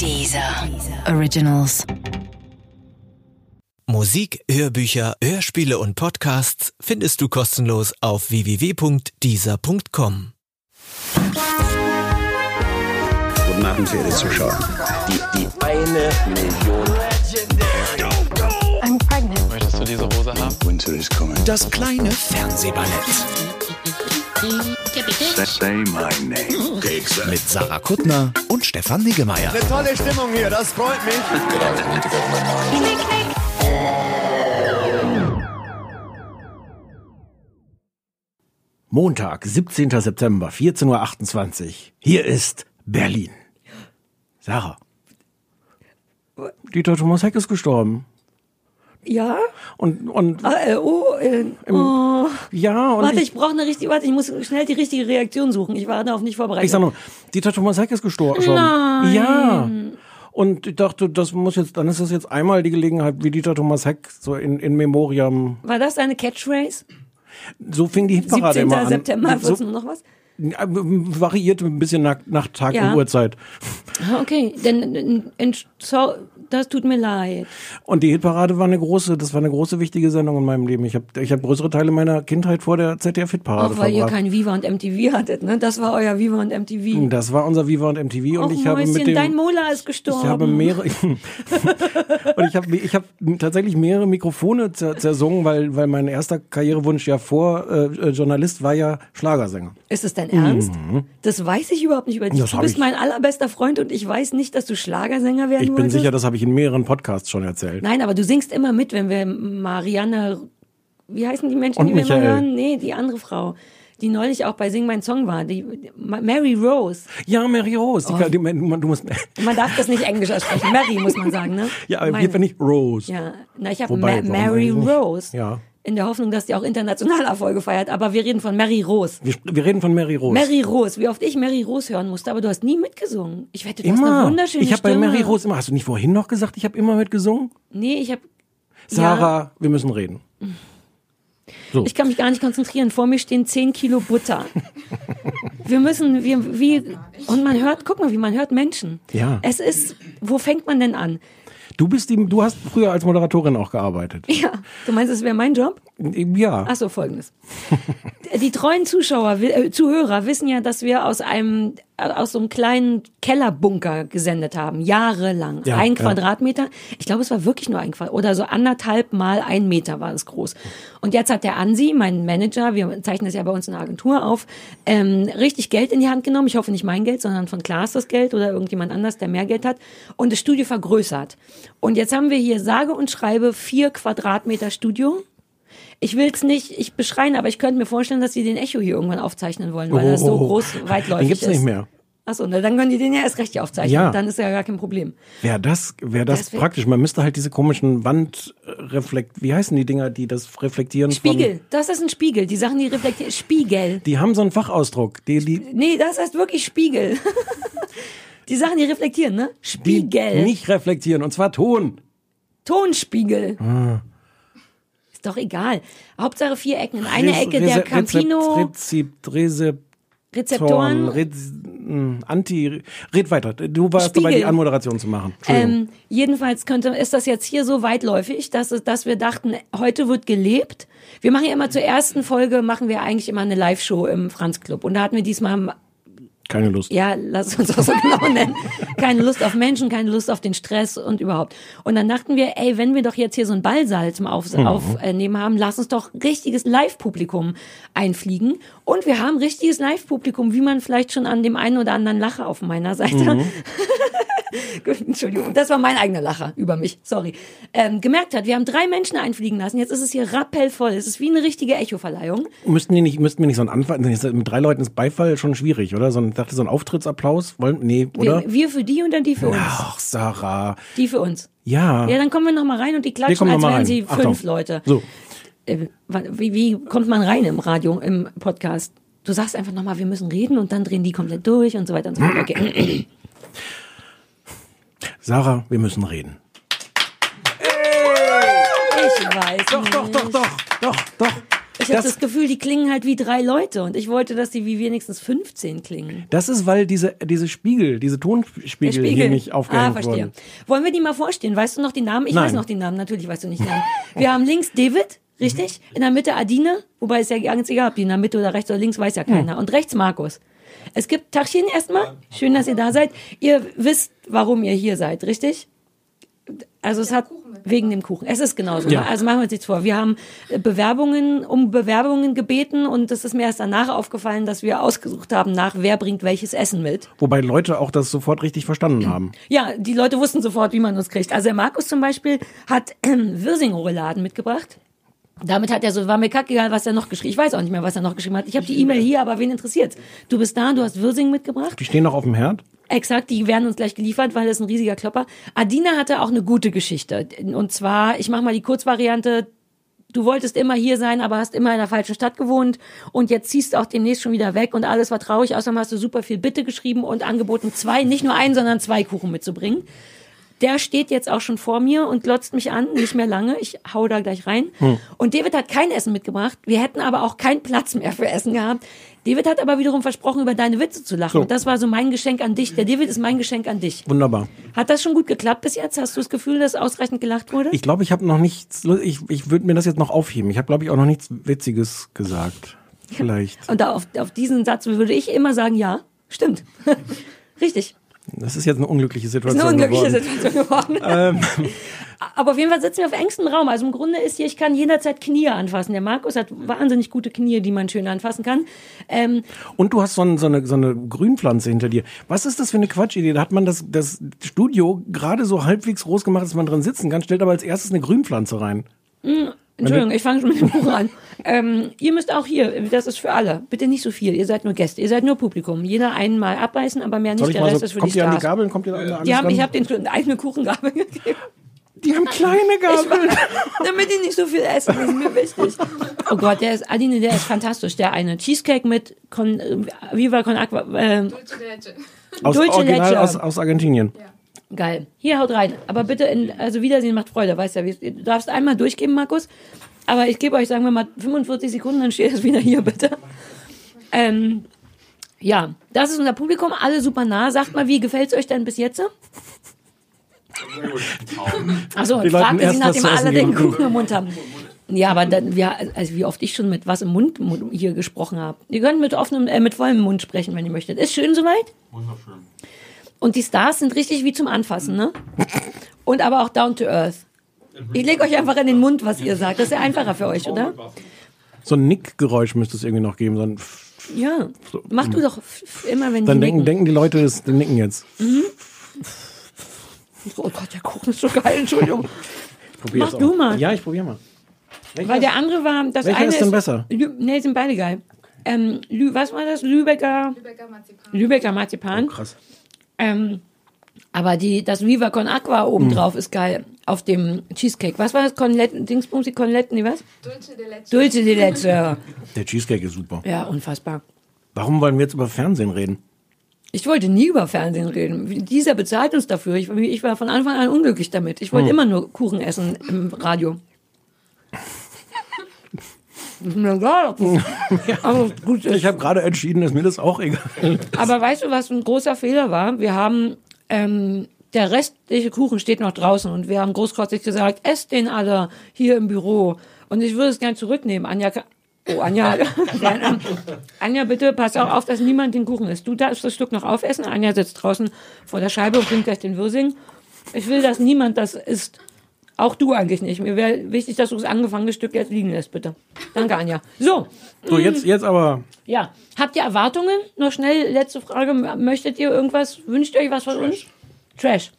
Dieser Originals. Musik, Hörbücher, Hörspiele und Podcasts findest du kostenlos auf www.dieser.com. Guten Abend, verehrte Zuschauer. Die, die eine Million. I'm pregnant. Möchtest du diese Hose haben? Winter is coming. Das kleine Fernsehballett. Mit Sarah Kuttner und Stefan Niggemeier. Tolle Stimmung hier, das freut mich. Montag, 17. September, 14.28 Uhr. Hier ist Berlin. Sarah. Dieter Thomas Heck ist gestorben. Ja? Und, und, Ah, äh, oh, äh, oh. ja, und Warte, ich, ich brauche eine richtige, warte, ich muss schnell die richtige Reaktion suchen. Ich war darauf nicht vorbereitet. ich sag nur, Dieter Thomas Heck ist gestorben. Nein. Ja. Und ich dachte, das muss jetzt, dann ist das jetzt einmal die Gelegenheit, wie Dieter Thomas Heck so in, in Memoriam. war das eine Catchphrase? So fing die Hitparade 17. immer an. September, so, noch was? Ja, variierte ein bisschen nach, nach Tag Ja. und Uhrzeit. Ah, Okay, denn, denn so, das tut mir leid. Und die Hitparade war eine große, das war eine große wichtige Sendung in meinem Leben. Ich habe ich hab größere Teile meiner Kindheit vor der ZDF Hitparade Auch weil ihr verbracht. kein Viva und MTV hattet, ne? Das war euer Viva und MTV. Das war unser Viva und MTV und Och, ich habe Mäuschen, mit dem dein Mola ist gestorben. ich habe mehrere und ich habe ich habe tatsächlich mehrere Mikrofone zer, zersungen, weil weil mein erster Karrierewunsch ja vor äh, äh, Journalist war ja Schlagersänger. Ist es dein Ernst? Das weiß ich überhaupt nicht über dich. Mhm. Das Du bist ich- mein allerbester Freund und ich weiß nicht, dass du Schlagersänger werden Ich bin wolltest. sicher, das habe ich in mehreren Podcasts schon erzählt. Nein, aber du singst immer mit, wenn wir Marianne, wie heißen die Menschen, Und die wir immer Michael. hören? Nee, die andere Frau, die neulich auch bei Sing mein Song war, die Ma- Mary Rose. Ja, Mary Rose. Oh. Die, die, du musst Man darf das nicht Englisch aussprechen. Mary muss man sagen, ne? ja, aber Meine- ich Rose. Ja, na, ich habe Ma Mary nicht? Rose. Ja. In der Hoffnung, dass die auch international Erfolge feiert. Aber wir reden von Mary Rose. Wir, wir reden von Mary Rose. Mary Rose, wie oft ich Mary Rose hören musste, aber du hast nie mitgesungen. Ich wette, du hast eine immer. wunderschöne Ich habe bei. Mary Rose immer. Hast du nicht vorhin noch gesagt, ich habe immer mitgesungen? Nee, ich habe Sarah, wir müssen reden. So. Ich kann mich gar nicht konzentrieren. Vor mir stehen 10 Kilo Butter. wir müssen, wir, wie, und man hört, guck mal, wie man hört Menschen. Ja. Es ist, wo fängt man denn an? Du bist die, du hast früher als Moderatorin auch gearbeitet. Ja, du meinst, es wäre mein Job? Ja. Ach so, folgendes. Die treuen Zuschauer, äh, Zuhörer wissen ja, dass wir aus einem, äh, aus so einem kleinen Kellerbunker gesendet haben, jahrelang. Ja, ein ja. Quadratmeter. Ich glaube, es war wirklich nur ein Quadratmeter, oder so anderthalb mal ein Meter war es groß. Und jetzt hat der Ansi, mein Manager, wir zeichnen das ja bei uns in der Agentur auf, ähm, richtig Geld in die Hand genommen. Ich hoffe nicht mein Geld, sondern von Klaas das Geld oder irgendjemand anders, der mehr Geld hat. Und das Studio vergrößert. Und jetzt haben wir hier sage und schreibe vier Quadratmeter Studio. Ich will's nicht, ich beschreien, aber ich könnte mir vorstellen, dass sie den Echo hier irgendwann aufzeichnen wollen, weil das so Oh. groß, weitläufig Den gibt's ist. nicht mehr. Achso, na, dann können die den ja erst recht hier aufzeichnen. Ja. Dann ist ja gar kein Problem. Wäre das, wäre das, Das wär- praktisch. Man müsste halt diese komischen Wandreflekt, wie heißen die Dinger, die das reflektieren? Spiegel, das ist ein Spiegel. Die Sachen, die reflektieren. Spiegel. die haben so einen Fachausdruck. Die, die, Nee, das heißt wirklich Spiegel. die Sachen, die reflektieren, ne? die Spiegel. nicht reflektieren. Und zwar Ton. Tonspiegel. Ah. Ist doch egal. Hauptsache vier Ecken. In einer Ecke der Rese- Campino Rezept, Rezeptoren, Rezeptoren. Rez, mh, Anti, red weiter. Du warst dabei, Spiegel. die Anmoderation zu machen. Ähm, jedenfalls könnte, ist das jetzt hier so weitläufig, dass, dass wir dachten, heute wird gelebt. Wir machen ja immer zur ersten Folge, machen wir eigentlich immer eine Live-Show im Franz Club. Und da hatten wir diesmal, Keine Lust. ja, lass uns auch so genau nennen, keine Lust auf Menschen, keine Lust auf den Stress und überhaupt. Und dann dachten wir, ey, wenn wir doch jetzt hier so einen Ballsaal zum Auf, Mhm. Aufnehmen haben, lass uns doch richtiges Live-Publikum einfliegen. Und wir haben richtiges Live-Publikum, wie man vielleicht schon an dem einen oder anderen Lacher auf meiner Seite Mhm. Entschuldigung, das war mein eigener Lacher über mich, sorry. Ähm, gemerkt hat, wir haben drei Menschen einfliegen lassen, jetzt ist es hier rappellvoll, es ist wie eine richtige Echo-Verleihung. Müssten die nicht, müssten wir nicht so einen Anfang, mit drei Leuten ist Beifall schon schwierig, oder? So ein, dachte so ein Auftrittsapplaus? Wollen, nee, oder? Wir, wir für die und dann die für uns. Ach, Sarah. Die für uns. Ja. Ja, dann kommen wir noch mal rein und die klatschen, als wären rein. sie Achtung. fünf Leute. So. Äh, wie, wie kommt man rein im Radio, im Podcast? Du sagst einfach noch mal, wir müssen reden und dann drehen die komplett durch und so weiter und so fort. Okay. Sarah, wir müssen reden. Ich weiß Doch, doch, nicht. doch, doch, doch, doch. Ich habe Das- Gefühl, die klingen halt wie drei Leute und ich wollte, dass die wie wenigstens 15 klingen. Das ist, weil diese, diese Spiegel, diese Tonspiegel hier nicht aufgehängt ah, verstehe. wurden. Wollen wir die mal vorstellen? Weißt du noch die Namen? Ich Nein. weiß noch die Namen, natürlich weißt du nicht die Namen. Wir haben links David, richtig? In der Mitte Adine, wobei es ja ganz egal, ob die in der Mitte oder rechts oder links, weiß ja keiner. Und rechts Markus. Es gibt Tachchen erstmal. Schön, dass ihr da seid. Ihr wisst, warum ihr hier seid, richtig? Also es hat wegen dem Kuchen. Es ist genauso. Ja. Ne? Also machen wir uns nichts vor. Wir haben äh, Bewerbungen um Bewerbungen gebeten und es ist mir erst danach aufgefallen, dass wir ausgesucht haben nach wer bringt welches Essen mit. Wobei Leute auch das sofort richtig verstanden haben. Ja, die Leute wussten sofort, wie man uns kriegt. Also der Markus zum Beispiel hat ähm, Wirsing-Rouladen mitgebracht. Damit hat er so, war mir kackegal, was er noch geschrieben Ich weiß auch nicht mehr, was er noch geschrieben hat. Ich habe die E-Mail hier, aber wen interessiert? Du bist da, du hast Wirsing mitgebracht. Die stehen noch auf dem Herd. Exakt, die werden uns gleich geliefert, weil das ist ein riesiger Klopper. Adina hatte auch eine gute Geschichte. Und zwar, ich mache mal die Kurzvariante. Du wolltest immer hier sein, aber hast immer in der falschen Stadt gewohnt und jetzt ziehst du auch demnächst schon wieder weg und alles war traurig. Außerdem hast du super viel Bitte geschrieben und angeboten, zwei, nicht nur einen, sondern zwei Kuchen mitzubringen. Der steht jetzt auch schon vor mir und glotzt mich an, nicht mehr lange. Ich hau da gleich rein. Und David hat kein Essen mitgebracht. Wir hätten aber auch keinen Platz mehr für Essen gehabt. David hat aber wiederum versprochen, über deine Witze zu lachen. So. Und das war so mein Geschenk an dich. Der David ist mein Geschenk an dich. Wunderbar. Hat das schon gut geklappt bis jetzt? Hast du das Gefühl, dass ausreichend gelacht wurde? Ich glaube, ich habe noch nichts, ich, ich würde mir das jetzt noch aufheben. Ich habe, glaube ich, auch noch nichts Witziges gesagt. Vielleicht. Und auf, auf diesen Satz würde ich immer sagen, ja, stimmt. Richtig. Das ist jetzt eine unglückliche Das Situation. ist eine unglückliche geworden. Situation geworden. Aber auf jeden Fall sitzen wir auf engstem Raum. Also im Grunde ist hier, ich kann jederzeit Knie anfassen. Der Markus hat wahnsinnig gute Knie, die man schön anfassen kann. Ähm, Und du hast so, ein, so, eine, so eine Grünpflanze hinter dir. Was ist das für eine Quatschidee? Da hat man das, das Studio gerade so halbwegs groß gemacht, dass man drin sitzen kann, stellt aber als erstes eine Grünpflanze rein. Entschuldigung, ich fange schon mit dem Buch an. Ähm, ihr müsst auch hier, das ist für alle. Bitte nicht so viel. Ihr seid nur Gäste, ihr seid nur Publikum. Jeder einmal abbeißen, aber mehr nicht. Der mal Rest so, ist für kommt die ihr an die Stars. Gabeln? Kommt ihr alles Die haben, ich habe denen schon eine Kuchengabel gegeben. Die haben kleine Gabeln. war, damit die nicht so viel essen, das ist mir wichtig. Oh Gott, der ist, Adine, der ist fantastisch. Der eine Cheesecake mit Con, äh, Viva Con Aqua, äh, Aus, Dulce original Leche. aus, aus Argentinien. Geil. Hier, haut rein. Aber bitte, in, also Wiedersehen macht Freude, weißt ja. Du darfst einmal durchgeben, Markus. Aber ich gebe euch, sagen wir mal, 45 Sekunden, dann steht es wieder hier, bitte. Ähm, ja, das ist unser Publikum, alle super nah. Sagt mal, wie gefällt's euch denn bis jetzt? Achso, Die Leuten fragte sie, nachdem alle den. Kuchen im Mund haben. Ja, aber dann, ja, also wie oft ich schon mit was im Mund mu- hier gesprochen habe. Ihr könnt mit offenem, äh, mit vollem Mund sprechen, wenn ihr möchtet. Ist schön soweit? Wunderschön. Und die Stars sind richtig wie zum Anfassen, ne? Und aber auch down to earth. Ich lege euch einfach in den Mund, was ihr sagt. Das ist ja einfacher für euch, oder? So ein Nickgeräusch müsste es irgendwie noch geben. So ein Ja. Mach du doch f- f- immer, wenn dann die denken, nicken. denken die Leute, das die nicken jetzt. Oh Gott, der Kuchen ist so geil, Entschuldigung. Probier's Mach auch. du mal. Ja, ich probier mal. Weil der andere war, das Welcher eine ist denn besser? Lü nee, sind beide geil. Ähm, Lü was war das? Lübecker, Lübecker Marzipan. Lübecker Marzipan. Krass. Ähm, aber die, das Viva con Aqua obendrauf ist geil. Auf dem Cheesecake. Was war das? Conletten, Dingsbumsi, Conletten, die was? Dulce de leche. Dulce de leche. Der Cheesecake ist super. Ja, unfassbar. Warum wollen wir jetzt über Fernsehen reden? Ich wollte nie über Fernsehen reden. Dieser bezahlt uns dafür. Ich, ich war von Anfang an unglücklich damit. Ich wollte Hm. immer nur Kuchen essen im Radio. Ist mir egal, ob das aber gut ist. Ich habe gerade entschieden, ist mir das auch egal. Aber weißt du, was ein großer Fehler war? Wir haben, ähm, der restliche Kuchen steht noch draußen und wir haben großkotzig gesagt, esst den alle hier im Büro. Und ich würde es gern zurücknehmen. Anja, oh, Anja, Anja, bitte pass auch auf, dass niemand den Kuchen isst. Du darfst das Stück noch aufessen. Anja sitzt draußen vor der Scheibe und bringt gleich den Würsing. Ich will, dass niemand das isst. Auch du eigentlich nicht. Mir wäre wichtig, dass du das angefangene Stück jetzt liegen lässt, bitte. Danke, Anja. So, So, jetzt, jetzt aber. ja. Habt ihr Erwartungen? Noch schnell, letzte Frage. Möchtet ihr irgendwas? Wünscht ihr euch was von uns? Trash.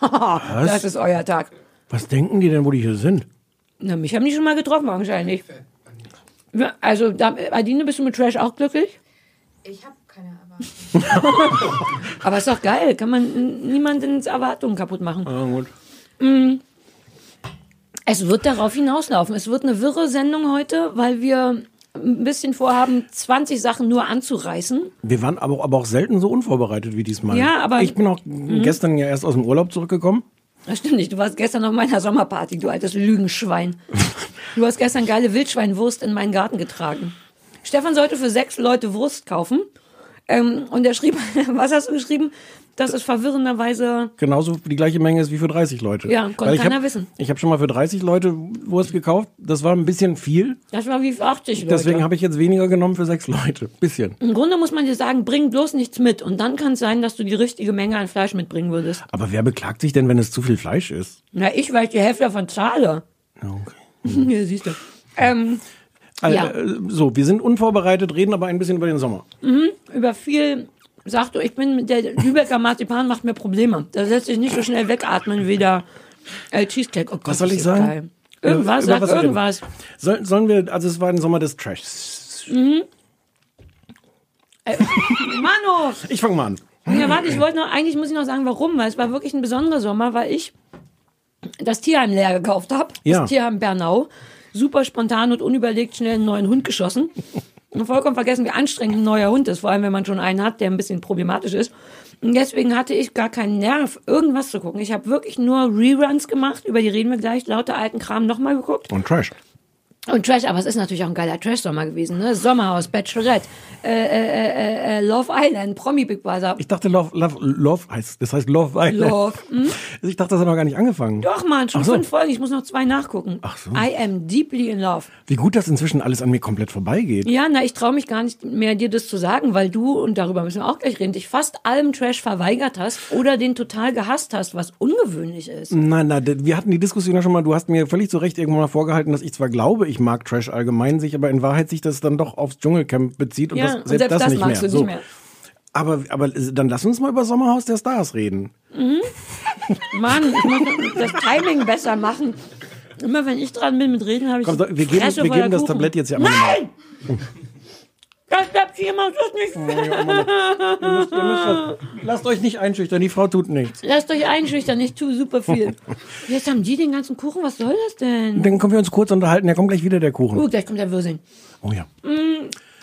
das ist euer Tag. Was denken die denn, wo die hier sind? Na, mich haben die schon mal getroffen, wahrscheinlich. Ja, Also, da, Adine, bist du mit Trash auch glücklich? Ich habe keine Erwartung. Aber ist doch geil. Kann man niemandens Erwartungen kaputt machen. Ah, gut. Es wird darauf hinauslaufen. Es wird eine wirre Sendung heute, weil wir ein bisschen vorhaben, 20 Sachen nur anzureißen. Wir waren aber, aber auch selten so unvorbereitet wie diesmal. Ja, aber- Mhm. Ich bin auch gestern ja erst aus dem Urlaub zurückgekommen. Das stimmt nicht. Du warst gestern auf meiner Sommerparty, du altes Lügenschwein. Du hast gestern geile Wildschweinwurst in meinen Garten getragen. Stefan sollte für sechs Leute Wurst kaufen. Ähm, und er schrieb, was hast du geschrieben? Dass es verwirrenderweise Genauso die gleiche Menge ist wie für 30 Leute. Ja, konnte keiner hab, wissen. Ich habe schon mal für 30 Leute Wurst gekauft. Das war ein bisschen viel. Das war wie für 80 Leute. Deswegen habe ich jetzt weniger genommen für sechs Leute. Bisschen. Im Grunde muss man dir sagen, bring bloß nichts mit. Und dann kann es sein, dass du die richtige Menge an Fleisch mitbringen würdest. Aber wer beklagt sich denn, wenn es zu viel Fleisch ist? Na, ich, weil ich die Hälfte davon zahle. Ja, okay. ja, siehst du. Ähm, Also, Ja. äh, So, wir sind unvorbereitet, reden aber ein bisschen über den Sommer. über viel sagst du, ich bin mit der Lübecker Marzipan macht mir Probleme. Da lässt sich nicht so schnell wegatmen wie der äh, Cheesecake. Oh Gott, Was soll ich sagen? Geil. Irgendwas, Äh, sag irgendwas. Soll, sollen wir, also es war ein Sommer des Trashs. Mano! Ich fange mal an. Ja, warte, ich wollte noch, eigentlich muss ich noch sagen, warum, weil es war wirklich ein besonderer Sommer, weil ich das Tierheim leer gekauft habe. Ja. Das Tierheim Bernau. Super spontan und unüberlegt schnell einen neuen Hund geschossen. Und vollkommen vergessen, wie anstrengend ein neuer Hund ist, vor allem wenn man schon einen hat, der ein bisschen problematisch ist. Und deswegen hatte ich gar keinen Nerv, irgendwas zu gucken. Ich habe wirklich nur Reruns gemacht, über die reden wir gleich, lauter alten Kram nochmal geguckt. Und Trash. Und Trash, aber es ist natürlich auch ein geiler Trash-Sommer gewesen, ne? Sommerhaus, Bachelorette, äh, äh, äh, äh, Love Island, Promi Big Brother. Ich dachte, Love, Love, Love heißt, das heißt Love Island. Love, hm? Ich dachte, das hat noch gar nicht angefangen. Doch, Mann, schon so. fünf Folgen. Ich muss noch zwei nachgucken. Ach so. I am deeply in love. Wie gut, dass inzwischen alles an mir komplett vorbeigeht. Ja, na, ich traue mich gar nicht mehr, dir das zu sagen, weil du, und darüber müssen wir auch gleich reden, dich fast allem Trash verweigert hast oder den total gehasst hast, was ungewöhnlich ist. Nein, nein, wir hatten die Diskussion ja schon mal, du hast mir völlig zu Recht irgendwann mal vorgehalten, dass ich zwar glaube, ich mag Trash allgemein, sich aber in Wahrheit sich das dann doch aufs Dschungelcamp bezieht und Ja, das, und selbst, das, nicht magst mehr. du nicht mehr. Aber, aber dann lass uns mal über Sommerhaus der Stars reden. Mann, ich muss das Timing besser machen. Immer wenn ich dran bin mit Reden, habe ich Komm, so, wir geben, wir geben das Kuchen. Tablett jetzt ja einmal. Nein! Das bleibt hier immer, das ist nicht fair. Ihr müsst, ihr müsst was, lasst euch nicht einschüchtern, die Frau tut nichts. Lasst euch einschüchtern, ich tue super viel. Jetzt haben die den ganzen Kuchen, was soll das denn? Dann können wir uns kurz unterhalten, ja kommt gleich wieder der Kuchen. Uh, gleich kommt der Wirsing. Oh ja.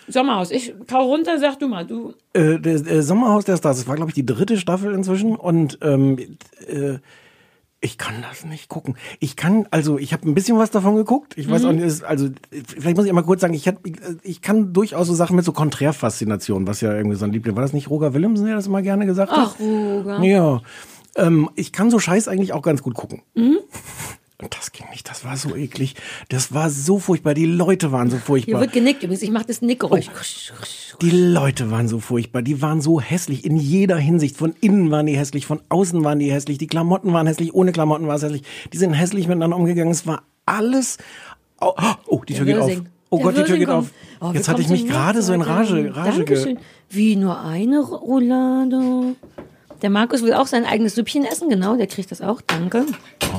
Sommerhaus, ich kau runter, sag du mal, du. Äh, der, äh, Sommerhaus der Stars, das war glaube ich die dritte Staffel inzwischen und ähm, äh, ich kann das nicht gucken. Ich kann, also ich habe ein bisschen was davon geguckt. Ich weiß auch nicht, also vielleicht muss ich mal kurz sagen, ich, hab, ich kann durchaus so Sachen mit so Konträrfaszination, was ja irgendwie so ein Liebling war. Das nicht Roger Willemsen, der das immer gerne gesagt hat? Ach, Roger. Ja. Ähm, ich kann so Scheiß eigentlich auch ganz gut gucken. Und nicht, das war so eklig. Das war so furchtbar. Die Leute waren so Hier furchtbar. wird genickt übrigens, ich mach das Nickgeräusch. Die Leute waren so furchtbar, die waren so hässlich in jeder Hinsicht. Von innen waren die hässlich, von außen waren die hässlich, die Klamotten waren hässlich, ohne Klamotten war es hässlich. Die sind hässlich miteinander umgegangen. Es war alles. Oh, oh die Tür geht auf. Oh Der Gott, die Tür geht kommt. auf. Oh, Jetzt hatte ich mich gerade so in Rage. Rage ge Dankeschön. Wie nur eine Roulade. Der Markus will auch sein eigenes Süppchen essen, genau, der kriegt das auch, danke.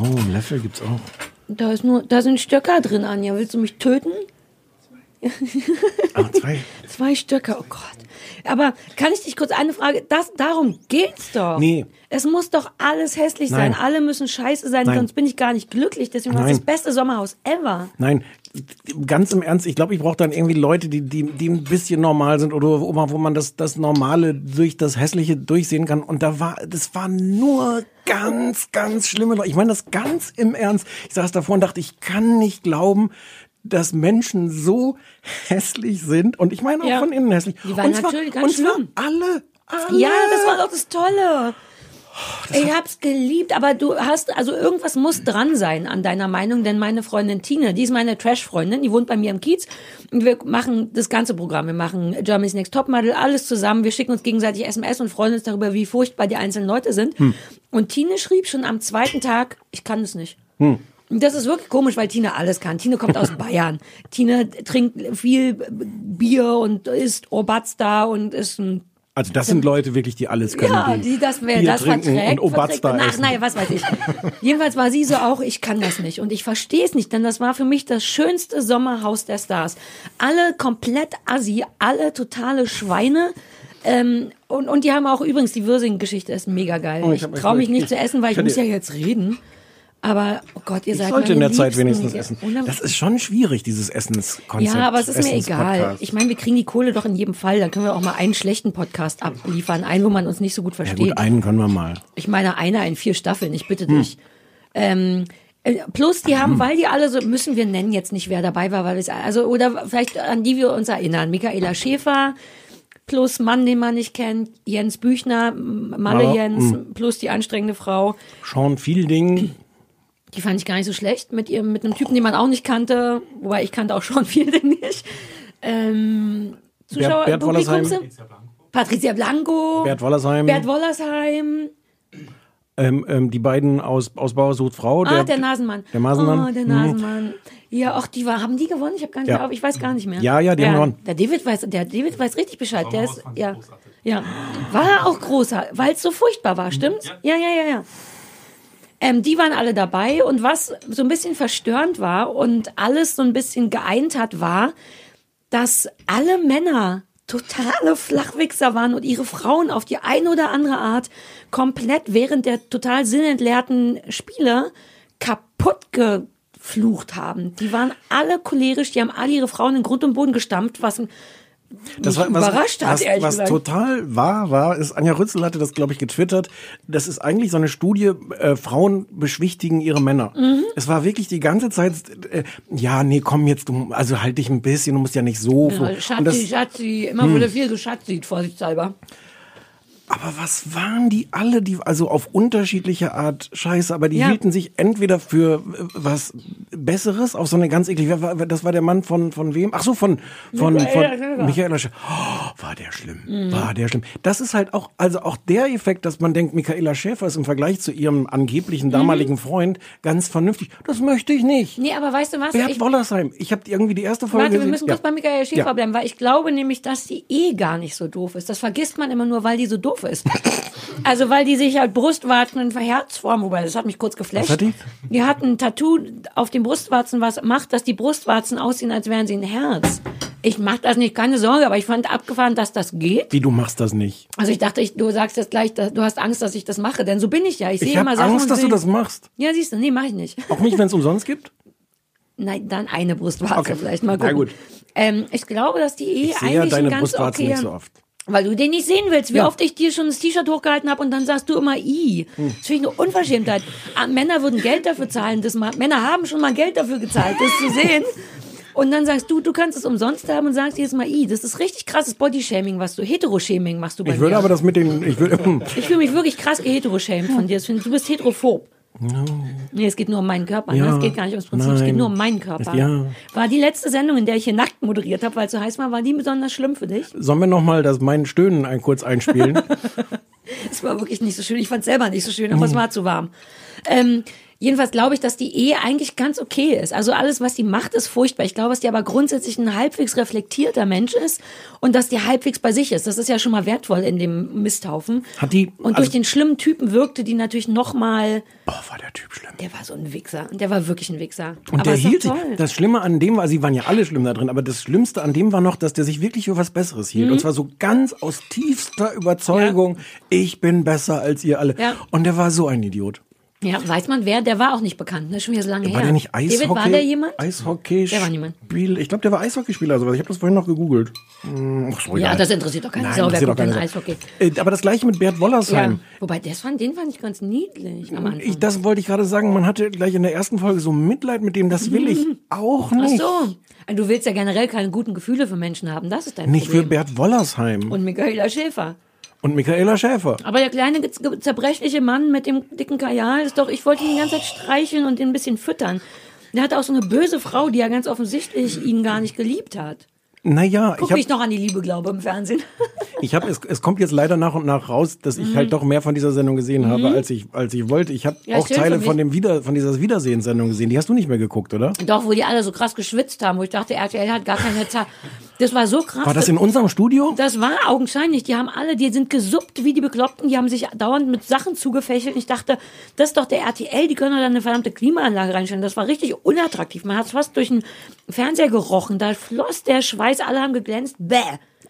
Oh, einen Löffel gibt's auch. Da ist nur, da sind Stöcker drin, Anja. Willst du mich töten? Ah, zwei. Zwei Stöcke, oh Gott. Aber kann ich dich kurz eine Frage, das, darum geht's doch. Nee. Es muss doch alles hässlich Nein. sein. Alle müssen scheiße sein, Nein. sonst bin ich gar nicht glücklich. Deswegen war das beste Sommerhaus ever. Nein, ganz im Ernst, ich glaube, ich brauche dann irgendwie Leute, die, die, die ein bisschen normal sind oder wo man, wo man das, das Normale durch das Hässliche durchsehen kann. Und da war, das waren nur ganz, ganz schlimme Leute. Ich meine das ganz im Ernst. Ich saß davor und dachte, ich kann nicht glauben, dass Menschen so hässlich sind. Und ich meine auch Ja. von innen hässlich. Die waren und zwar, natürlich ganz und zwar schlimm. alle, alle. Ja, das war doch das Tolle. ich hab's geliebt, aber du hast, also irgendwas muss dran sein an deiner Meinung, denn meine Freundin Tine, die ist meine Trash-Freundin, die wohnt bei mir im Kiez und wir machen das ganze Programm. Wir machen Germany's Next Topmodel, alles zusammen. Wir schicken uns gegenseitig SMS und freuen uns darüber, wie furchtbar die einzelnen Leute sind. Und Tine schrieb schon am zweiten Tag, ich kann das nicht. Und Das ist wirklich komisch, weil Tine alles kann. Tine kommt aus Bayern. Tine trinkt viel Bier und isst Obatz und ist ein Also das sind Leute wirklich, die alles können. ja, die das, wer das trinken verträgt, und verträgt Obatz da Ach, essen. naja, was weiß ich. Jedenfalls war sie so auch, ich kann das nicht. Und ich verstehe es nicht, denn das war für mich das schönste Sommerhaus der Stars. Alle komplett assi, alle totale Schweine. Ähm, und, und die haben auch übrigens, die Würsing-Geschichte ist mega geil. Oh, ich ich traue mich ich- nicht ich- zu essen, weil ich muss ja jetzt reden. Aber, oh Gott, ihr Ich seid sollte in der Zeit wenigstens essen. Das ist schon schwierig, dieses Essenskonzept. ja, aber es ist mir egal. Ich meine, wir kriegen die Kohle doch in jedem Fall. Dann können wir auch mal einen schlechten Podcast abliefern. Einen, wo man uns nicht so gut ja versteht. gut, einen können wir mal. Ich meine, einer in vier Staffeln, ich bitte Hm. dich. Ähm, äh, plus, die haben, weil die alle so, müssen wir nennen jetzt nicht, wer dabei war, weil es, also, oder vielleicht an die wir uns erinnern. Michaela Schäfer, plus Mann, den man nicht kennt, Jens Büchner, Malle Ja, Jens, plus die anstrengende Frau. Sean Fielding, Die fand ich gar nicht so schlecht mit ihrem, mit einem Typen, den man auch nicht kannte, wobei ich kannte auch schon viele nicht. Ähm, Zuschauer, Bert Wollersheim. Publikumse- Patricia Blanco, Bert Wollersheim, Bert Wollersheim, ähm, ähm, die beiden aus, aus Bauer sucht Frau. Ah, der Nasenmann. Der Nasenmann. Oh, der Mhm. Nasenmann. Ja, ach, die war, haben die gewonnen? Ich habe gar nicht Ja. mehr, auf- ich weiß gar nicht mehr. Ja, ja, die haben gewonnen. Der David weiß, der David weiß richtig Bescheid. Der ist, ja, ja, war er auch großer, weil es so furchtbar war, stimmt's? Ja, ja, ja, ja. Ähm, die waren alle dabei und was so ein bisschen verstörend war und alles so ein bisschen geeint hat, war, dass alle Männer totale Flachwichser waren und ihre Frauen auf die eine oder andere Art komplett während der total sinnentleerten Spiele kaputt geflucht haben. Die waren alle cholerisch, die haben alle ihre Frauen in Grund und Boden gestampft, was Das mich überrascht hat, was, ehrlich was gesagt. total wahr war, ist, Anja Rützel hatte das, glaube ich, getwittert. Das ist eigentlich so eine Studie, äh, Frauen beschwichtigen ihre Männer. Mhm. Es war wirklich die ganze Zeit, äh, ja, nee, komm jetzt, du, also halt dich ein bisschen, du musst ja nicht so. Ja, und das, Schatzi, Schatzi, immer wurde viel geschatzt, vorsichtshalber. Aber was waren die alle, die, also auf unterschiedliche Art scheiße, aber die Ja. hielten sich entweder für äh, was Besseres, auf so eine ganz eklige, das war der Mann von, von wem? Ach so, von, von, Michaela von Schäfer. Michaela Schäfer. Oh, war der schlimm, Mhm. war der schlimm. Das ist halt auch, also auch der Effekt, dass man denkt, Michaela Schäfer ist im Vergleich zu ihrem angeblichen damaligen Freund ganz vernünftig. Das möchte ich nicht. Nee, aber weißt du was? Bert Ich- Wollersheim, ich habe irgendwie die erste Folge Warte, wir gesehen. müssen Ja. kurz bei Michael Schäfer Ja. bleiben, weil ich glaube nämlich, dass die eh gar nicht so doof ist. Das vergisst man immer nur, weil die so doof ist. Also weil die sich halt Brustwarzen in Herzform, wobei das hat mich kurz geflasht. Was hat die? Die hat ein Tattoo auf den Brustwarzen, was macht, dass die Brustwarzen aussehen, als wären sie ein Herz. Ich mach das nicht, keine Sorge, aber ich fand abgefahren, dass das geht. Wie, du machst das nicht? Also ich dachte, ich, du sagst jetzt gleich, du hast Angst, dass ich das mache, denn so bin ich ja. Ich sehe Ich immer habe Sachen Angst, dass du das machst. Ja, siehst du, nee, mach ich nicht. Auch nicht, wenn es umsonst gibt? Nein, dann eine Brustwarze Okay. vielleicht mal Na gucken. gut. Ähm, ich glaube, dass die eh Ich sehe eigentlich ja ein deine ganz Brustwarzen okay, nicht so oft. Weil du den nicht sehen willst, wie Ja. oft ich dir schon das T-Shirt hochgehalten habe und dann sagst du immer I. Hm. Das finde ich eine Unverschämtheit. Ah, Männer würden Geld dafür zahlen, das mal, Männer haben schon mal Geld dafür gezahlt, das zu sehen. Und dann sagst du, du kannst es umsonst haben und sagst jedes Mal I. Das ist richtig krasses Bodyshaming, was du, Heteroshaming machst du bei Ich würde mir. aber das mit den, ich würde, ich fühle mich wirklich krass geheteroshamed von dir. Du bist heterophob. Nee, es geht nur um meinen Körper. Ne? Ja, Es geht gar nicht ums Prinzip, es geht nein. nur um meinen Körper. Ja. War die letzte Sendung, in der ich hier nackt moderiert habe, weil es so heiß war, war die besonders schlimm für dich? sollen wir nochmal das mein Stöhnen ein kurz einspielen? Es war wirklich nicht so schön. Ich fand es selber nicht so schön, Mhm. aber es war zu warm. Ähm, jedenfalls glaube ich, dass die Ehe eigentlich ganz okay ist. Also alles, was die macht, ist furchtbar. Ich glaube, dass die aber grundsätzlich ein halbwegs reflektierter Mensch ist und dass die halbwegs bei sich ist. Das ist ja schon mal wertvoll in dem Misthaufen. Hat die- und also- durch den schlimmen Typen wirkte die natürlich noch mal. Boah, war der Typ schlimm. Der war so ein Wichser. Und der war wirklich ein Wichser. Und aber der hielt sich. Das Schlimme an dem war, sie waren ja alle schlimm da drin, aber das Schlimmste an dem war noch, dass der sich wirklich für was Besseres hielt. Mhm. Und zwar so ganz aus tiefster Überzeugung, ich bin besser als ihr alle. Ja. Und der war so ein Idiot. Ja, weiß man wer? Der war auch nicht bekannt, ne? Schon wieder so lange her. War der nicht Eishockey? David, war der jemand? Eishockey. Der war niemand. Spiel, ich glaube, der war Eishockeyspieler oder sowas. Ich habe das vorhin noch gegoogelt. Hm, Ach so, Ja, egal. das interessiert doch keine Nein, Sau. Wer interessiert guckt doch denn Eishockey? Äh, Aber das gleiche mit Bert Ja. Wollersheim. Wobei, das fand, den fand ich ganz niedlich am Anfang. Ich, das wollte ich gerade sagen. Man hatte gleich in der ersten Folge so Mitleid mit dem. Das will ich auch Ach nicht. so. Du willst ja generell keine guten Gefühle für Menschen haben. Das ist dein Nicht für Problem. Bert Wollersheim Und Michaela Schäfer. Und Michaela Schäfer. Aber der kleine zerbrechliche Mann mit dem dicken Kajal ist doch, ich wollte ihn die ganze Zeit streicheln und ihn ein bisschen füttern. Der hatte auch so eine böse Frau, die ja ganz offensichtlich ihn gar nicht geliebt hat. Naja, Guck, ich wie ich habe, noch an die Liebe glaube im Fernsehen. ich hab, es, es kommt jetzt leider nach und nach raus, dass ich halt doch mehr von dieser Sendung gesehen habe, als ich, als ich wollte. Ich habe Mhm. Ja, auch Teile mich. von dem Wieder, von dieser Wiedersehenssendung gesehen. Die hast du nicht mehr geguckt, oder? Doch, wo die alle so krass geschwitzt haben, wo ich dachte, RTL hat gar keine Zeit. Das war so krass. War das in unserem Studio? Das war augenscheinlich. Die haben alle, die sind gesuppt wie die Bekloppten, die haben sich dauernd mit Sachen zugefächelt. Ich dachte, das ist doch der RTL, die können da eine verdammte Klimaanlage reinstellen. Das war richtig unattraktiv. Man hat fast durch den Fernseher gerochen. Da floss der Schweiß, alle haben geglänzt. Bäh.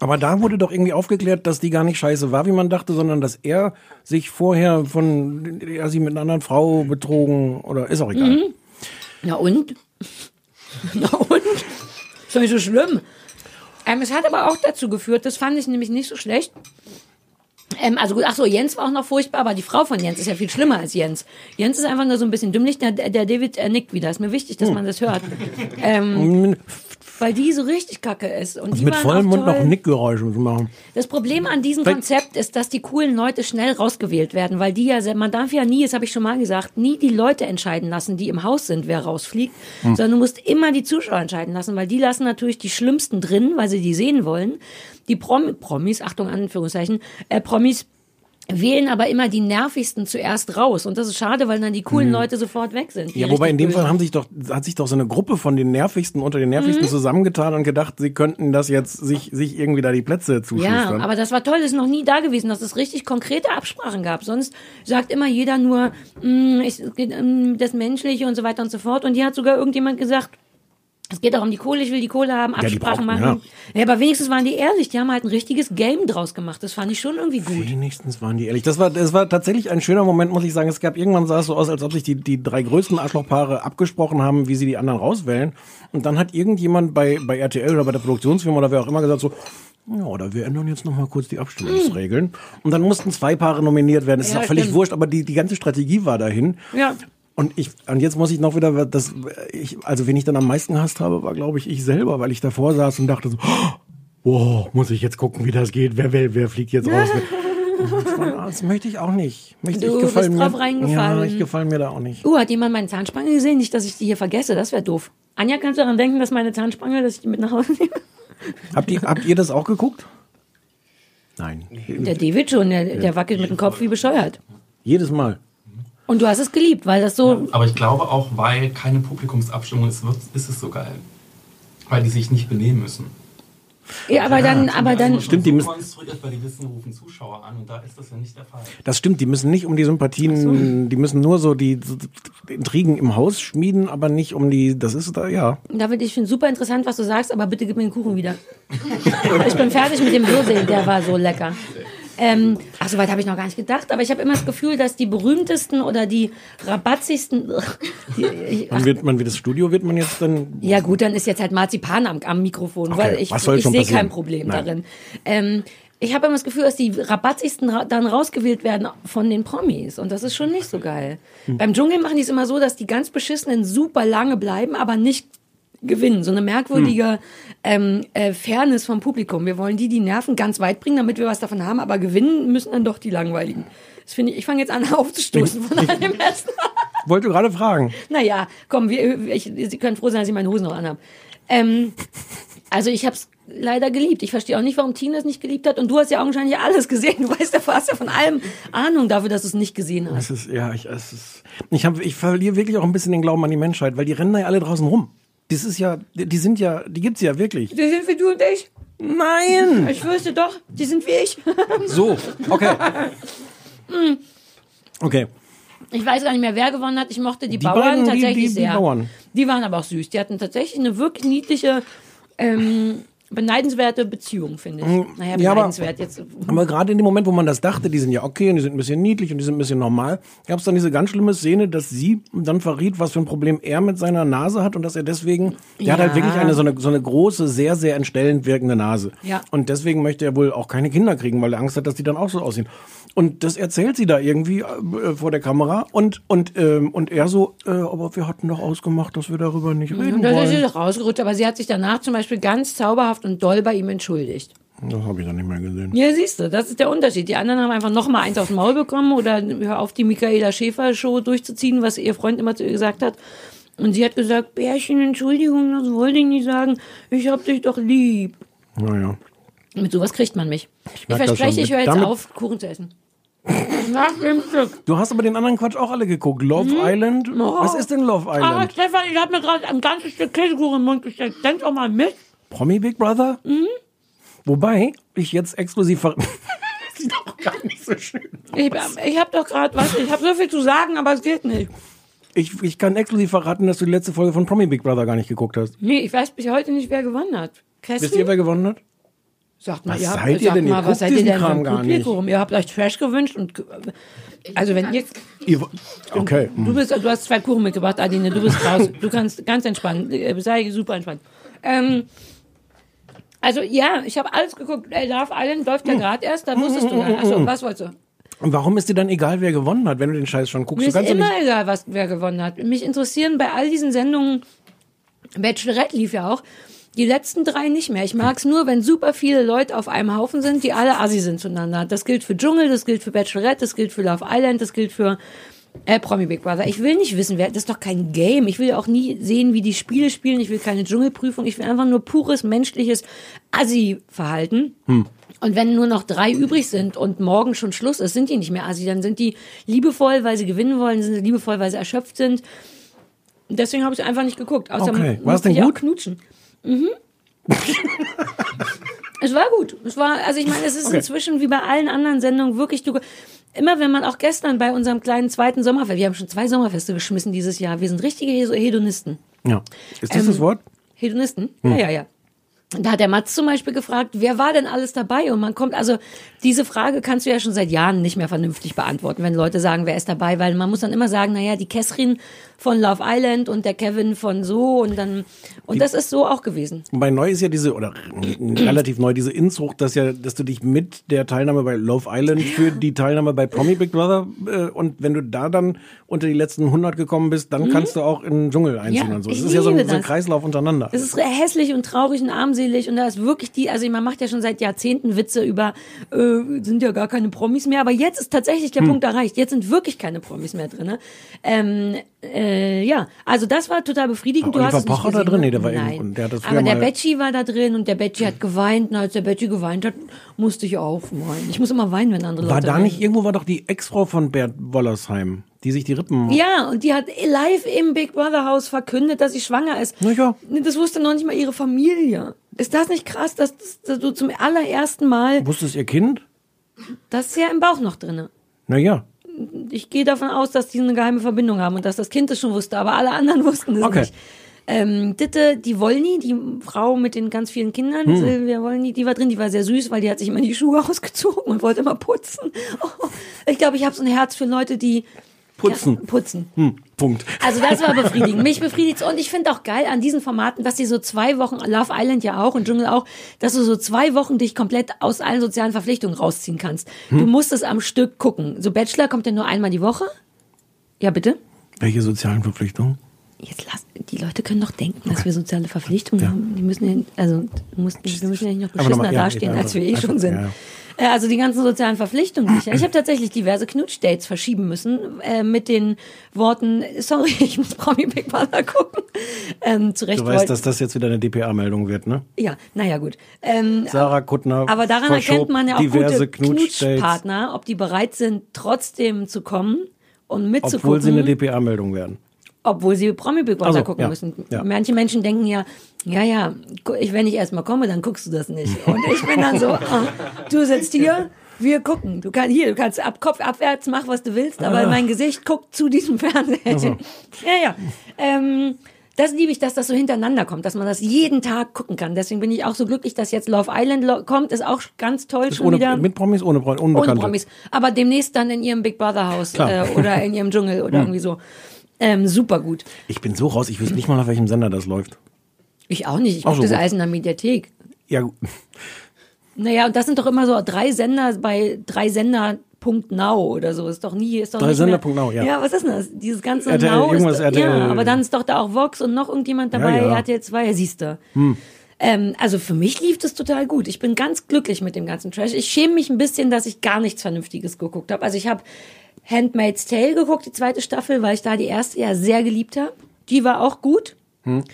Aber da wurde doch irgendwie aufgeklärt, dass die gar nicht scheiße war, wie man dachte, sondern dass er sich vorher von, er sie mit einer anderen Frau betrogen oder ist auch egal. Mhm. Na und? Na und? Ist doch nicht so schlimm. Ähm, es hat aber auch dazu geführt, das fand ich nämlich nicht so schlecht. Ähm, also gut, ach so, Jens war auch noch furchtbar, aber die Frau von Jens ist ja viel schlimmer als Jens. Jens ist einfach nur so ein bisschen dümmlich. Der, der David er nickt wieder. Ist mir wichtig, dass man das hört. Ähm, weil die so richtig kacke ist. Und Also mit vollem Mund noch. Nickgeräusche zu machen. Das Problem an diesem Vielleicht- Konzept ist, dass die coolen Leute schnell rausgewählt werden, weil die ja, man darf ja nie, das habe ich schon mal gesagt, nie die Leute entscheiden lassen, die im Haus sind, wer rausfliegt, Hm. sondern du musst immer die Zuschauer entscheiden lassen, weil die lassen natürlich die Schlimmsten drin, weil sie die sehen wollen. Die Prom Promis, Achtung, Anführungszeichen, äh, Promis wählen aber immer die nervigsten zuerst raus. Und das ist schade, weil dann die coolen Leute sofort weg sind. Ja, wobei in dem. Fall haben sich doch, hat sich doch so eine Gruppe von den nervigsten unter den nervigsten Mhm. zusammengetan und gedacht, sie könnten das jetzt sich, sich irgendwie da die Plätze Ja, zuschustern. aber das war toll, das ist noch nie da gewesen, dass es richtig konkrete Absprachen gab. Sonst sagt immer jeder nur, mm, ich, um das Menschliche und so weiter und so fort. Und hier hat sogar irgendjemand gesagt, es geht auch um die Kohle, ich will die Kohle haben, Absprachen brauchen- machen. Ja. aber wenigstens waren die ehrlich, die haben halt ein richtiges Game draus gemacht. Das fand ich schon irgendwie gut. Wenigstens waren die ehrlich. Das war, das war tatsächlich ein schöner Moment, muss ich sagen. Es gab irgendwann sah es so aus, als ob sich die, die drei größten Arschlochpaare abgesprochen haben, wie sie die anderen rauswählen. Und dann hat irgendjemand bei, bei RTL oder bei der Produktionsfirma oder wer auch immer gesagt so, ja, oder wir ändern jetzt noch mal kurz die Abstimmungsregeln. Und dann mussten zwei Paare nominiert werden. Es ist Ja, auch völlig stimmt. wurscht, aber die, die ganze Strategie war dahin. Ja. Und ich, und jetzt muss ich noch wieder, das, ich, also wen ich dann am meisten gehasst habe, war glaube ich ich selber, weil ich davor saß und dachte so, wow, muss ich jetzt gucken, wie das geht, wer, wer, wer fliegt jetzt raus? das, möchte ich auch nicht. Möchte Du ich gefallen bist mir, drauf reingefallen. Ja, ich gefallen mir da auch nicht. Uh, hat jemand meine Zahnspange gesehen? Nicht, dass ich die hier vergesse, das wäre doof. Anja, kannst du daran denken, dass meine Zahnspange, dass ich die mit nach Hause nehme? Habt ihr, habt ihr das auch geguckt? Nein. Der David schon, der, der wackelt mit dem Kopf wie bescheuert. Jedes Mal. Und du hast es geliebt, weil das so Aber ich glaube auch, weil keine Publikumsabstimmung ist, wird, ist es so geil. Weil die sich nicht benehmen müssen. Ja, aber dann, aber dann, Stimmt, die so müssen- weil die wissen, rufen Zuschauer an und da ist das ja nicht der Fall. Das stimmt, die müssen nicht um die Sympathien, die müssen nur so die, so die Intrigen im Haus schmieden, aber nicht um die, das ist da, ja. David, ich finde super interessant, was du sagst, aber bitte gib mir den Kuchen wieder. ich bin fertig mit dem Würsel, der war so lecker. Ähm, ach, so weit habe ich noch gar nicht gedacht, aber ich habe immer das Gefühl, dass die berühmtesten oder die rabatzigsten. Die, Man wird, man wird das Studio wird man jetzt dann ja gut, dann ist jetzt halt Marzipan am, am Mikrofon, Okay, weil ich, ich sehe kein Problem Nein. darin. Ähm, ich habe immer das Gefühl, dass die rabatzigsten ra dann rausgewählt werden von den Promis. Und das ist schon nicht so geil. Hm. Beim Dschungel machen die es immer so, dass die ganz beschissenen super lange bleiben, aber nicht gewinnen. So eine merkwürdige Hm. ähm, äh, Fairness vom Publikum. Wir wollen die, die Nerven ganz weit bringen, damit wir was davon haben, aber gewinnen müssen dann doch die langweiligen. Das finde ich, ich fange jetzt an aufzustoßen von all dem Besten. wollte gerade fragen. Naja, komm, wir, ich, Sie können froh sein, dass ich meine Hosen noch anhabe. Ähm, also ich habe es leider geliebt. Ich verstehe auch nicht, warum Tina es nicht geliebt hat. Und du hast ja augenscheinlich alles gesehen. Du weißt ja, du hast ja von allem Ahnung dafür, dass du es nicht gesehen hast. Es ist, ja, ich, es ist, ich, hab, ich verliere wirklich auch ein bisschen den Glauben an die Menschheit, weil die rennen da ja alle draußen rum. Das ist ja, die die sind ja, die gibt's ja wirklich. Die sind wie du und ich. Nein! Ich wüsste doch, die sind wie ich. So, okay. Okay. Ich weiß gar nicht mehr, wer gewonnen hat. Ich mochte die, Die Bauern beiden, die- tatsächlich die- die sehr. Bauern. Die waren aber auch süß. Die hatten tatsächlich eine wirklich niedliche, ähm, beneidenswerte Beziehung, finde ich. Naja, Mm, Ja, aber- jetzt. Aber gerade in dem Moment, wo man das dachte, die sind ja okay und die sind ein bisschen niedlich und die sind ein bisschen normal, gab es dann diese ganz schlimme Szene, dass sie dann verriet, was für ein Problem er mit seiner Nase hat und dass er deswegen, der hat Ja. halt wirklich eine so, eine so eine große, sehr, sehr entstellend wirkende Nase. Ja. Und deswegen möchte er wohl auch keine Kinder kriegen, weil er Angst hat, dass die dann auch so aussehen. Und das erzählt sie da irgendwie äh, vor der Kamera und, und, ähm, und er so, äh, aber wir hatten doch ausgemacht, dass wir darüber nicht reden Und das ist wollen. sie rausgerutscht, aber sie hat sich danach zum Beispiel ganz zauberhaft und doll bei ihm entschuldigt. Das habe ich dann nicht mehr gesehen. Ja, siehst du, das ist der Unterschied. Die anderen haben einfach noch mal eins aufs Maul bekommen oder hör auf, die Michaela Schäfer-Show durchzuziehen, was ihr Freund immer zu ihr gesagt hat. Und sie hat gesagt, Bärchen, Entschuldigung, das wollte ich nicht sagen. Ich hab dich doch lieb. Naja. Mit sowas kriegt man mich. Ich, das verspreche, ich höre jetzt Damit- auf, Kuchen zu essen. Nach dem Stück. Du hast aber den anderen Quatsch auch alle geguckt. Love Island? Oh. Was ist denn Love Aber Island? Stefan, ich habe mir gerade ein ganzes Stück Käsekuchen im Mund gesteckt. Denk doch mal mit. Promi Big Brother? Mhm. Wobei ich jetzt exklusiv ver das ist doch gar nicht so schön. Ich, ich habe doch gerade was, ich habe so viel zu sagen, aber es geht nicht. Ich, ich kann exklusiv verraten, dass du die letzte Folge von Promi Big Brother gar nicht geguckt hast. Nee, ich weiß bis heute nicht, wer gewonnen hat. Wisst ihr, wer gewonnen hat? Sagt mal, Was ihr habt, seid ihr denn? Mal, was seid ihr denn für Kram ein gar nicht. Publikum? Ihr habt euch Trash gewünscht und also wenn ihr Ihr, okay. du bist du hast zwei Kuchen mitgebracht, Adine, du bist raus. Du kannst ganz entspannt, äh, sei super entspannt. Ähm, also ja, ich habe alles geguckt. Äh, Love Island läuft Hm. ja gerade erst, da wusstest du nicht. Achso, was wolltest du? Und warum ist dir dann egal, wer gewonnen hat, wenn du den Scheiß schon guckst? Mir ist immer egal, was, wer gewonnen hat. Mich interessieren bei all diesen Sendungen, Bachelorette lief ja auch, die letzten drei nicht mehr. Ich mag's nur, wenn super viele Leute auf einem Haufen sind, die alle assi sind zueinander. Das gilt für Dschungel, das gilt für Bachelorette, das gilt für Love Island, das gilt für äh, Promi Big Brother. Ich will nicht wissen, wer, das ist doch kein Game. Ich will auch nie sehen, wie die Spiele spielen. Ich will keine Dschungelprüfung. Ich will einfach nur pures menschliches Assi-Verhalten. Und wenn nur noch drei übrig sind und morgen schon Schluss ist, sind die nicht mehr Assi. Dann sind die liebevoll, weil sie gewinnen wollen, sind sie liebevoll, weil sie erschöpft sind. Deswegen habe ich einfach nicht geguckt. Außer Okay. War es denn gut? knutschen. Mhm. es war gut. Es war, also ich meine, es ist Okay. inzwischen wie bei allen anderen Sendungen wirklich, du, immer wenn man auch gestern bei unserem kleinen zweiten Sommerfest, wir haben schon zwei Sommerfeste geschmissen dieses Jahr, wir sind richtige Hedonisten. ja. Ist das Ähm, das Wort? Hedonisten? Hm. Ja, ja, ja. Da hat der Mats zum Beispiel gefragt, wer war denn alles dabei? Und man kommt, also diese Frage kannst du ja schon seit Jahren nicht mehr vernünftig beantworten, wenn Leute sagen, wer ist dabei, weil man muss dann immer sagen, naja, die Kessrin von Love Island und der Kevin von so und dann, und das ist so auch gewesen. Bei neu ist ja diese, oder relativ neu, diese Inzucht, dass ja, dass du dich mit der Teilnahme bei Love Island für die Teilnahme bei Promi Big Brother äh, und wenn du da dann unter die letzten 100 gekommen bist, dann kannst du auch in den Dschungel einziehen Mhm. Ja, und so. Das ist ja so ein, so ein. Kreislauf untereinander. Es ist hässlich und traurig und armselig und da ist wirklich die, also man macht ja schon seit Jahrzehnten Witze über, äh, sind ja gar keine Promis mehr, aber jetzt ist tatsächlich Hm. der Punkt erreicht. Jetzt sind wirklich keine Promis mehr drin. Ähm, äh, ja, also das war total befriedigend. War du hast Oliver nicht Pocher da drin? ne? Nee, der war Nein. der hat das aber der Betschi war da drin und der Betschi hat geweint und als der Betschi geweint hat, musste ich auch weinen. Ich muss immer weinen, wenn andere War Leute da weinen. nicht, irgendwo war doch die Ex-Frau von Bert Wollersheim, die sich die Rippen... Ja, und die hat live im Big Brother Haus verkündet, dass sie schwanger ist. Na ja. Das wusste noch nicht mal ihre Familie. Ist das nicht krass, dass, dass du zum allerersten Mal, Wusste es ihr Kind? das ist ja im Bauch noch drinne. Naja. Ich gehe davon aus, dass die eine geheime Verbindung haben und dass das Kind es schon wusste, aber alle anderen wussten es Okay. nicht. Ähm, Ditte, die Wollny, die Frau mit den ganz vielen Kindern, Hm. Silvia Wollny, die war drin, die war sehr süß, weil die hat sich immer die Schuhe ausgezogen und wollte immer putzen. Oh, ich glaube, ich habe so ein Herz für Leute, die Putzen. Ja, putzen. Hm, Punkt. Also das war befriedigend. Mich befriedigt und ich finde auch geil an diesen Formaten, dass die so zwei Wochen, Love Island ja auch und Dschungel auch, dass du so zwei Wochen dich komplett aus allen sozialen Verpflichtungen rausziehen kannst. Du musst es am Stück gucken. So Bachelor kommt ja nur einmal die Woche. Ja, bitte? Welche sozialen Verpflichtungen? Jetzt lass, die Leute können doch denken, dass wir soziale Verpflichtungen haben. Die müssen ja, also, du musst, wir müssen ja nicht noch Aber nochmal, beschissener ja, dastehen, ja, als wir eh also, schon sind. ja, ja. Äh, Also die ganzen sozialen Verpflichtungen. Ich, habe tatsächlich diverse Knutschdates verschieben müssen äh, mit den Worten, sorry, ich muss Promi Big Brother gucken. Ähm, zurecht Du weißt, dass das jetzt wieder eine DPA-Meldung wird, ne? Ja, naja gut. Ähm, Sarah Kuttner aber daran erkennt man ja auch diverse gute Knutschpartner, ob die bereit sind, trotzdem zu kommen und mitzugucken. obwohl sie eine DPA-Meldung werden. Obwohl sie Promi Big Brother Ach so, gucken ja, müssen. ja. Manche Menschen denken ja, ja, ja, ich, wenn ich erstmal komme, dann guckst du das nicht. Und ich bin dann so, ah, du sitzt hier, wir gucken. Du kannst hier, du kannst ab Kopf abwärts, mach was du willst, aber Ah. mein Gesicht guckt zu diesem Fernseher. Ja, ja. Ähm, das liebe ich, dass das so hintereinander kommt, dass man das jeden Tag gucken kann. Deswegen bin ich auch so glücklich, dass jetzt Love Island kommt, ist auch ganz toll Ist schon ohne, wieder. mit Promis, ohne, Pro- Ohne. Promis. Aber demnächst dann in ihrem Big Brother Haus äh, oder in ihrem Dschungel oder irgendwie so. Ähm, super gut. Ich bin so raus, ich wüsste nicht mal, auf welchem Sender das läuft. Ich auch nicht. Ich gucke so, das gut. alles in der Mediathek. Ja, gut. Naja, und das sind doch immer so drei Sender bei drei Sender.now oder so. Ist doch nie, ist doch Drei nicht Sender mehr, Now, ja. Ja, was ist denn das? Dieses ganze RTL, Now ist irgendwas doch, RTL. Ja, aber dann ist doch da auch Vox und noch irgendjemand dabei. Ja, Hm. ja. RTL 2, ja, siehst du. Ähm, also für mich lief das total gut. Ich bin ganz glücklich mit dem ganzen Trash. Ich schäme mich ein bisschen, dass ich gar nichts Vernünftiges geguckt habe. Also ich habe Handmaid's Tale geguckt, die zweite Staffel, weil ich da die erste ja sehr geliebt habe. Die war auch gut. Hm.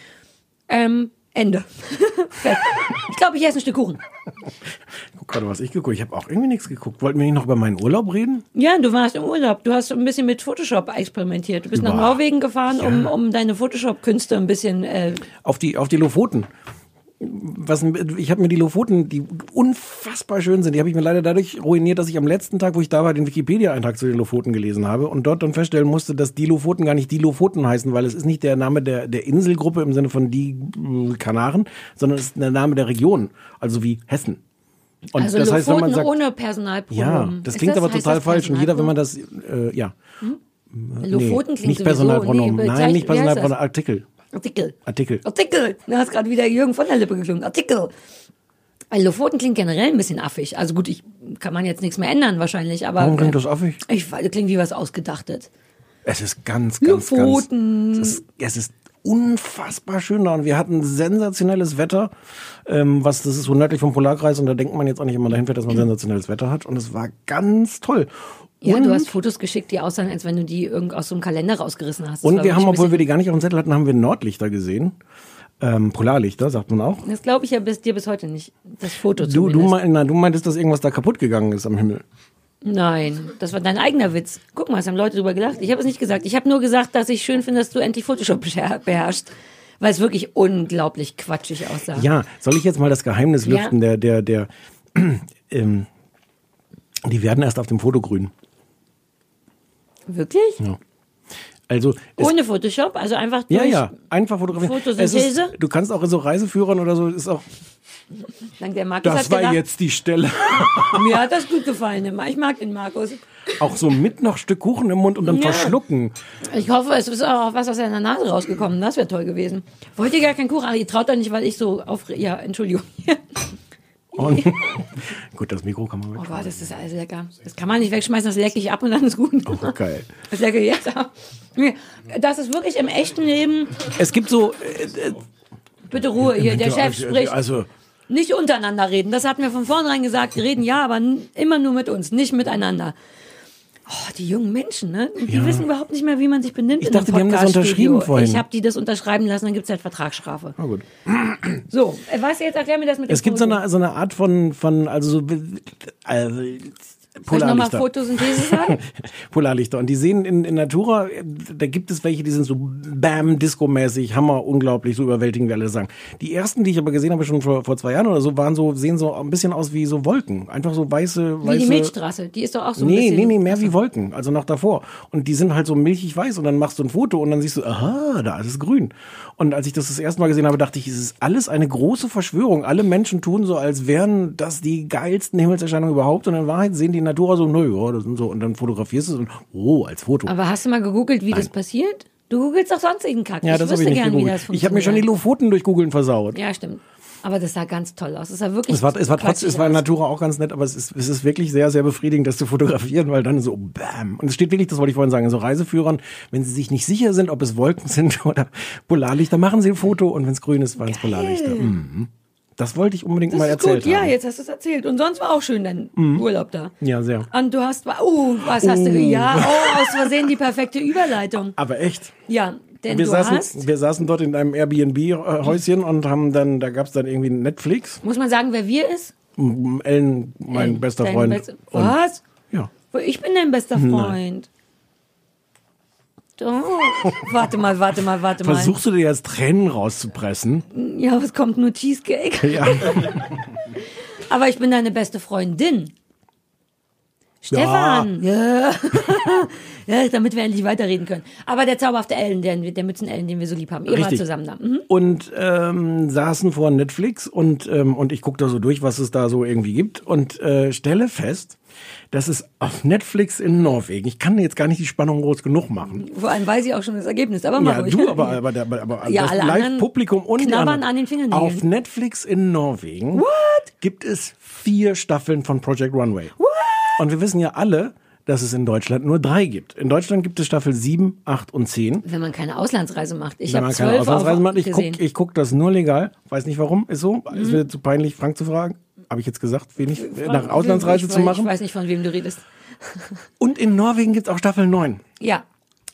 Ähm, Ende. Ich glaube, ich esse ein Stück Kuchen. Guck gerade, was ich geguckt Ich habe auch irgendwie nichts geguckt. Wollten wir nicht noch über meinen Urlaub reden? Ja, du warst im Urlaub. Du hast ein bisschen mit Photoshop experimentiert. Du bist nach Boah. Norwegen gefahren, um, um deine Photoshop-Künste ein bisschen. Äh, Auf die, auf die Lofoten. Was, ich habe mir die Lofoten, die unfassbar schön sind, die habe ich mir leider dadurch ruiniert, dass ich am letzten Tag, wo ich da war, den Wikipedia-Eintrag zu den Lofoten gelesen habe und dort dann feststellen musste, dass die Lofoten gar nicht die Lofoten heißen, weil es ist nicht der Name der, der Inselgruppe im Sinne von die äh, Kanaren, sondern es ist der Name der Region, also wie Hessen. Und also das heißt, wenn man Lofoten sagt, ohne Personalpronomen. ja, das Ist klingt aber heißt total das falsch und jeder, wenn man das, äh, ja. Lofoten klingt nicht Personalpronomen. nee, Nein, nicht das? Personalpronomen, Artikel. Artikel. Artikel. Artikel. Du hast gerade wieder Jürgen von der Lippe geklungen. Artikel. Weil Lofoten klingt generell ein bisschen affig. Also gut, ich kann man jetzt nichts mehr ändern wahrscheinlich, aber Warum klingt das affig? ich weiß, das klingt wie was ausgedachtes. Es ist ganz, ganz, Lofoten. ganz. Es ist, es ist unfassbar schön da und wir hatten sensationelles Wetter, ähm, was das ist so nördlich vom Polarkreis und da denkt man jetzt auch nicht immer dahin fährt, dass man sensationelles Wetter hat und es war ganz toll. Ja, und, du hast Fotos geschickt, die aussahen, als wenn du die irgend aus so einem Kalender rausgerissen hast. Das und wir haben, obwohl wir die gar nicht auf dem Zettel hatten, haben wir Nordlichter gesehen. Ähm, Polarlichter, sagt man auch. Das glaube ich ja bis dir bis heute nicht. Das Foto Du, zumindest. du, mein, na, du meintest, dass irgendwas da kaputt gegangen ist am Himmel. Nein, das war dein eigener Witz. Guck mal, es haben Leute drüber gelacht. Ich habe es nicht gesagt. Ich habe nur gesagt, dass ich schön finde, dass du endlich Photoshop beher- beherrschst. Weil es wirklich unglaublich quatschig aussah. Ja, soll ich jetzt mal das Geheimnis Ja. lüften? Der, der, der, ähm, die werden erst auf dem Foto grün. Wirklich? Ja. Also, Ohne Photoshop? Also einfach durch. ja, ja, einfach fotografieren. Es ist, du kannst auch in so Reiseführern oder so, ist auch, Dank der Markus das hat war gedacht, jetzt die Stelle. mir hat das gut gefallen. immer. Ich mag den Markus. auch so mit noch Stück Kuchen im Mund und dann Ja. verschlucken. Ich hoffe, es ist auch was aus seiner Nase rausgekommen. Das wäre toll gewesen. Wollt ihr gar keinen Kuchen? Aber ihr traut doch nicht, weil ich so aufre... Ja, Entschuldigung. Und, gut, das Mikro kann man Oh weg. Gott, das ist alles lecker. Das kann man nicht wegschmeißen, das lecke ich ab und dann ist gut. Oh, geil. Das lecke ich jetzt ab. Das ist wirklich im echten Leben... Es gibt so, äh, Bitte Ruhe hier, der Chef spricht. also, Nicht untereinander reden. Das hatten wir von vornherein gesagt. Reden ja, aber immer nur mit uns, nicht miteinander. Oh, die jungen Menschen, ne? Die Ja. wissen überhaupt nicht mehr, wie man sich benimmt. Ich dachte, die haben das unterschrieben vorhin. Ich habe die das unterschreiben lassen, dann gibt's halt Vertragsstrafe. na gut. So, äh, du, jetzt erklär mir das mit dem Es gibt so eine, so eine Art von, von, also so, äh, Soll ich nochmal Polarlichter. Photosynthese sagen? Polarlichter. Und die sehen in, in Natura, da gibt es welche, die sind so bam, Disco-mäßig, Hammer, unglaublich, so überwältigend, wie alle sagen. Die ersten, die ich aber gesehen habe, schon vor, vor zwei Jahren oder so, waren so, sehen so ein bisschen aus wie so Wolken. Einfach so weiße, Wie weiße. die Milchstraße. Die ist doch auch so ein Nee, bisschen... nee, nee, mehr wie Wolken, also noch davor. Und die sind halt so milchig weiß und dann machst du ein Foto und dann siehst du, aha, da ist es grün. Und als ich das das erste Mal gesehen habe, dachte ich, es ist alles eine große Verschwörung. Alle Menschen tun so, als wären das die geilsten Himmelserscheinungen überhaupt und in Wahrheit sehen die Natura so, nö, ja, das sind so. Und dann fotografierst du es und, oh, als Foto. Aber hast du mal gegoogelt, wie das passiert? Du googelst doch sonst jeden Kack. ja, ich das wüsste ich nicht gern, wie gegoogelt. das Ich habe mir schon die funktioniert. Lofoten durch Googeln versaut. Ja, stimmt. Aber das sah ganz toll aus. Es sah wirklich Es war, es war trotzdem, es war in. Natura auch ganz nett, aber es ist, es ist wirklich sehr, sehr befriedigend, das zu fotografieren, weil dann so bam. Und es steht wirklich, das wollte ich vorhin sagen, so Reiseführern, wenn sie sich nicht sicher sind, ob es Wolken sind oder Polarlichter, machen sie ein Foto und wenn es grün ist, waren es Polarlichter. Mhm. Das wollte ich unbedingt Das mal gut. Ja, jetzt hast du es erzählt. Und sonst war auch schön dein Urlaub da. Ja, sehr. Und du hast, oh, was hast du, ja, oh, aus Versehen die perfekte Überleitung. Aber echt. Ja, denn Wir saßen, hast, wir saßen dort in einem Airbnb-Häuschen und haben dann, da gab es dann irgendwie Netflix. muss man sagen, wer wir ist? M- Ellen, mein Äh, bester Freund. best- Und- Was? Ja. Ich bin dein bester Freund. Oh, warte mal, warte mal, warte mal. Versuchst du dir jetzt Tränen rauszupressen? Ja, es kommt nur Cheesecake. Ja. Aber ich bin deine beste Freundin. Stefan! Ja. ja, damit wir endlich weiterreden können. Aber der zauberhafte Ellen, der, der Mützen-Ellen, den wir so lieb haben. Wart Richtig. zusammen da. Mhm. und ähm, saßen vor Netflix und ähm, und ich gucke da so durch, was es da so irgendwie gibt und äh, stelle fest, dass es auf Netflix in Norwegen. Ich kann jetzt gar nicht die Spannung groß genug machen. Vor allem weiß ich auch schon das Ergebnis. Aber mach Ja, ruhig. du, aber, aber, aber, aber, Ja, das Live-Publikum und knabbern an den Fingernägeln. Auf Netflix in Norwegen gibt es vier Staffeln von Project Runway. What? Und wir wissen ja alle, dass es in Deutschland nur drei gibt. In Deutschland gibt es Staffel 7, 8 und 10. Wenn man keine Auslandsreise macht. Ich Wenn habe man keine Auslandsreise macht, ich gesehen. Mhm. guck, ich guck das nur legal. Weiß nicht warum, ist so. Es wird zu peinlich, Frank zu fragen. Habe ich jetzt gesagt, wenig äh, nach Auslandsreise ich, zu Ich machen. weiß nicht, von wem du redest. Und in Norwegen gibt's auch Staffel 9. Ja.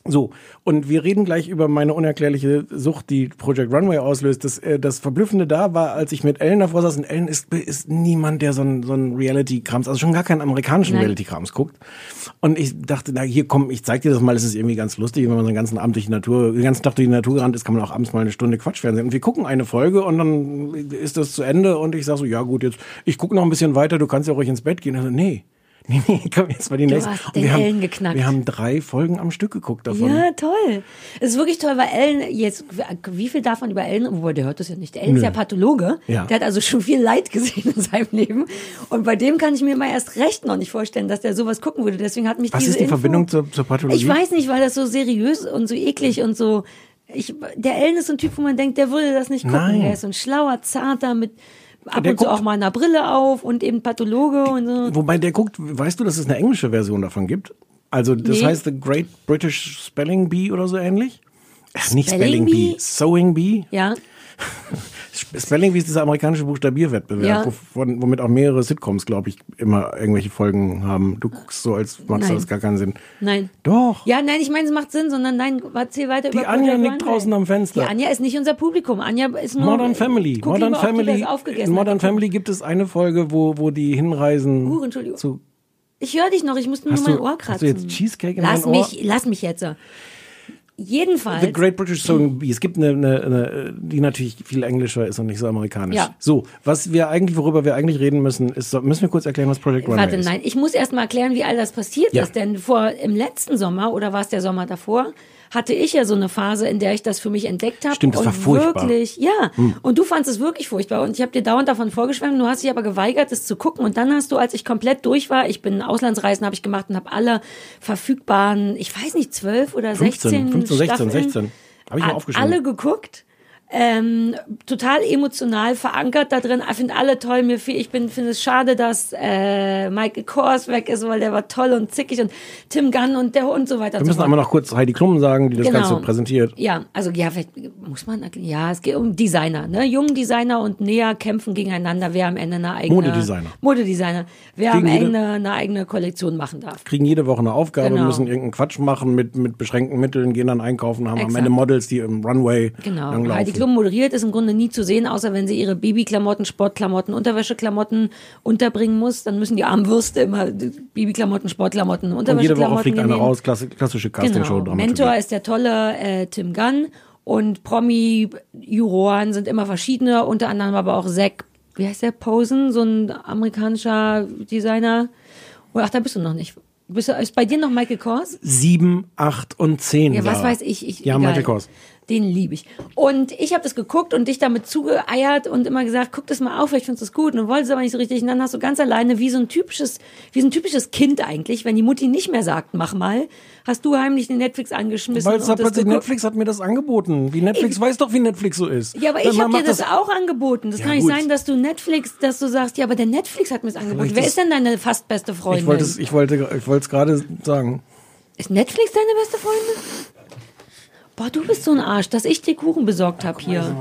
So, und wir reden gleich über meine unerklärliche Sucht, die Project Runway auslöst. Das, äh, das Verblüffende da war, als ich mit Ellen davor saß, und Ellen ist, ist niemand, der so ein, so Reality-Krams, also schon gar keinen amerikanischen. Reality-Krams guckt. Und ich dachte, na hier komm, ich zeig dir das mal, das ist irgendwie ganz lustig, wenn man so den ganzen Abend durch die Natur, den ganzen Tag durch die Natur gerannt ist, kann man auch abends mal eine Stunde Quatschfernsehen. Und wir gucken eine Folge und dann ist das zu Ende und ich sag so, ja gut, jetzt, ich gucke noch ein bisschen weiter, du kannst ja ruhig ins Bett gehen. Also, nee. Nee, nee, komm, jetzt mal die Du nächste. hast den wir haben, Ellen geknackt. Wir haben drei Folgen am Stück geguckt davon. Ja, toll. Es ist wirklich toll, weil Ellen, jetzt, wie viel davon über Ellen, obwohl der hört das ja nicht. Ellen ist ja Pathologe. Ja. Der hat also schon viel Leid gesehen in seinem Leben. Und bei dem kann ich mir mal erst recht noch nicht vorstellen, dass der sowas gucken würde. Deswegen hat mich Was diese ist die Info, Verbindung zur, zur Pathologie? Ich weiß nicht, weil das so seriös und so eklig und so. Ich, der Ellen ist so ein Typ, wo man denkt, der würde das nicht gucken. Nein. Der ist so ein schlauer, zarter mit ab Der und zu guckt- auch mal einer Brille auf und eben Pathologe und so. Wobei der guckt, weißt du, dass es eine englische Version davon gibt? Also das Nee. heißt The Great British Spelling Bee oder so ähnlich? Ach, nicht Spelling Spelling, Bee? Bee, Sewing Bee. Ja, Spelling Bee ist dieser amerikanische Buchstabierwettbewerb, Ja. wovon, womit auch mehrere Sitcoms, glaube ich, immer irgendwelche Folgen haben. Du guckst so, als macht das gar keinen Sinn. nein. Doch. Ja, nein, ich meine, es macht Sinn, sondern nein, erzähl weiter Die über Anja Project nickt draußen am Fenster. Die Anja ist nicht unser Publikum. Anja ist nur Modern Family. Guck Modern lieber, Family. In Modern hat. Family gibt es eine Folge, wo, wo die hinreisen Uh, Entschuldigung. zu. Ich höre dich noch, ich musste nur Hast mein Ohr hast kratzen. du jetzt Cheesecake in lass dein Ohr? mich, lass mich jetzt. Jedenfalls. The Great British Sewing Bee. Es gibt eine, eine, eine, die natürlich viel englischer ist und nicht so amerikanisch. Ja. So, was wir eigentlich, worüber wir eigentlich reden müssen, ist, müssen wir kurz erklären, was Project Runway Warte, ist. nein, ich muss erst mal erklären, wie all das passiert Ja. ist. Denn vor im letzten Sommer oder war es der Sommer davor, hatte ich ja so eine Phase, in der ich das für mich entdeckt habe. Stimmt, das und war furchtbar. Hm. Wirklich, ja. Und du fandest es wirklich furchtbar. Und ich habe dir dauernd davon vorgeschwärmt. Du hast dich aber geweigert, es zu gucken. Und dann hast du, als ich komplett durch war, ich bin Auslandsreisen habe ich gemacht und habe alle verfügbaren, ich weiß nicht, zwölf oder 15, 16 15, 16, Staffeln 16. Habe ich mal aufgeschrieben. alle geguckt. Ähm, total emotional verankert da drin. Ich finde alle toll. Mir viel, ich bin finde es schade, dass äh, Michael Kors weg ist, weil der war toll und zickig und Tim Gunn und der und so weiter. wir so müssen fort. einmal noch kurz Heidi Klum sagen, die das Genau. Ganze präsentiert. Ja, also ja, vielleicht muss man. Ja, es geht um Designer, ne? Jungen Designer und Nea kämpfen gegeneinander, wer am Ende eine eigene Modedesigner. Modedesigner, wer am Kriegen jede- Ende eine eigene Kollektion machen darf. Kriegen jede Woche eine Aufgabe, Genau. müssen irgendeinen Quatsch machen mit, mit beschränkten Mitteln, gehen dann einkaufen, haben am Exakt. Ende Models, die im Runway Genau. langlaufen. Heidi Klum moderiert ist im Grunde nie zu sehen, außer wenn sie ihre Babyklamotten, Sportklamotten, Unterwäscheklamotten unterbringen muss. Dann müssen die armen Würste immer Babyklamotten, Sportklamotten, Und jede Woche Unterwäscheklamotten fliegt einer raus, klassische Castingshow. Genau. Mentor ist der tolle äh, Tim Gunn und Promi-Juroren sind immer verschiedene, unter anderem aber auch Zach, wie heißt der, Posen, so ein amerikanischer Designer. Ach, da bist du noch nicht. Bist du, ist bei dir noch Michael Kors? Sieben, acht und zehn. Ja, was weiß ich. ich Ja, egal. Michael Kors. Den liebe ich. Und ich habe das geguckt und dich damit zugeeiert und immer gesagt, guck das mal auf, vielleicht findest du es gut. Und wolltest es aber nicht so richtig. Und dann hast du ganz alleine, wie so ein typisches, wie so ein typisches Kind eigentlich, wenn die Mutti nicht mehr sagt, mach mal, hast du heimlich den Netflix angeschmissen. Weil es das plötzlich geguckt. Netflix hat mir das angeboten. Wie Netflix weiß doch, wie Netflix so ist. Ja, aber ich habe dir macht das, auch angeboten. Das Ja, kann nicht gut. sein, dass du Netflix, dass du sagst, ja, aber der Netflix hat mir es angeboten. ich Wer das- ist denn deine fast beste Freundin? Ich wollte es, ich wollte, ich wollte es gerade sagen. Ist Netflix deine beste Freundin? Boah, du bist so ein Arsch, dass ich dir Kuchen besorgt habe hier.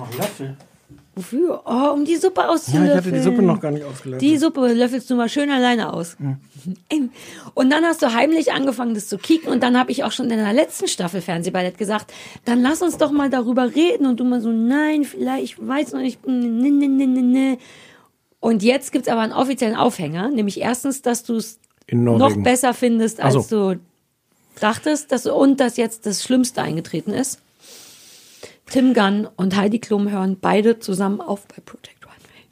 Wofür? Oh, um die Suppe Ja, auszulöffeln. ich hatte die Suppe noch gar nicht ausgelöffelt. Die Suppe löffelst du mal schön alleine aus. Und dann hast du heimlich angefangen, das zu kicken. Und dann habe ich auch schon in der letzten Staffel Fernsehballett gesagt, dann lass uns doch mal darüber reden. Und du mal so, nein, vielleicht, ich weiß noch nicht. Ne, ne, ne, ne, ne. Und jetzt gibt's aber einen offiziellen Aufhänger, nämlich erstens, dass du es noch besser findest, als so. du dachtest, dass, und dass jetzt das Schlimmste eingetreten ist. Tim Gunn und Heidi Klum hören beide zusammen auf bei Project Runway.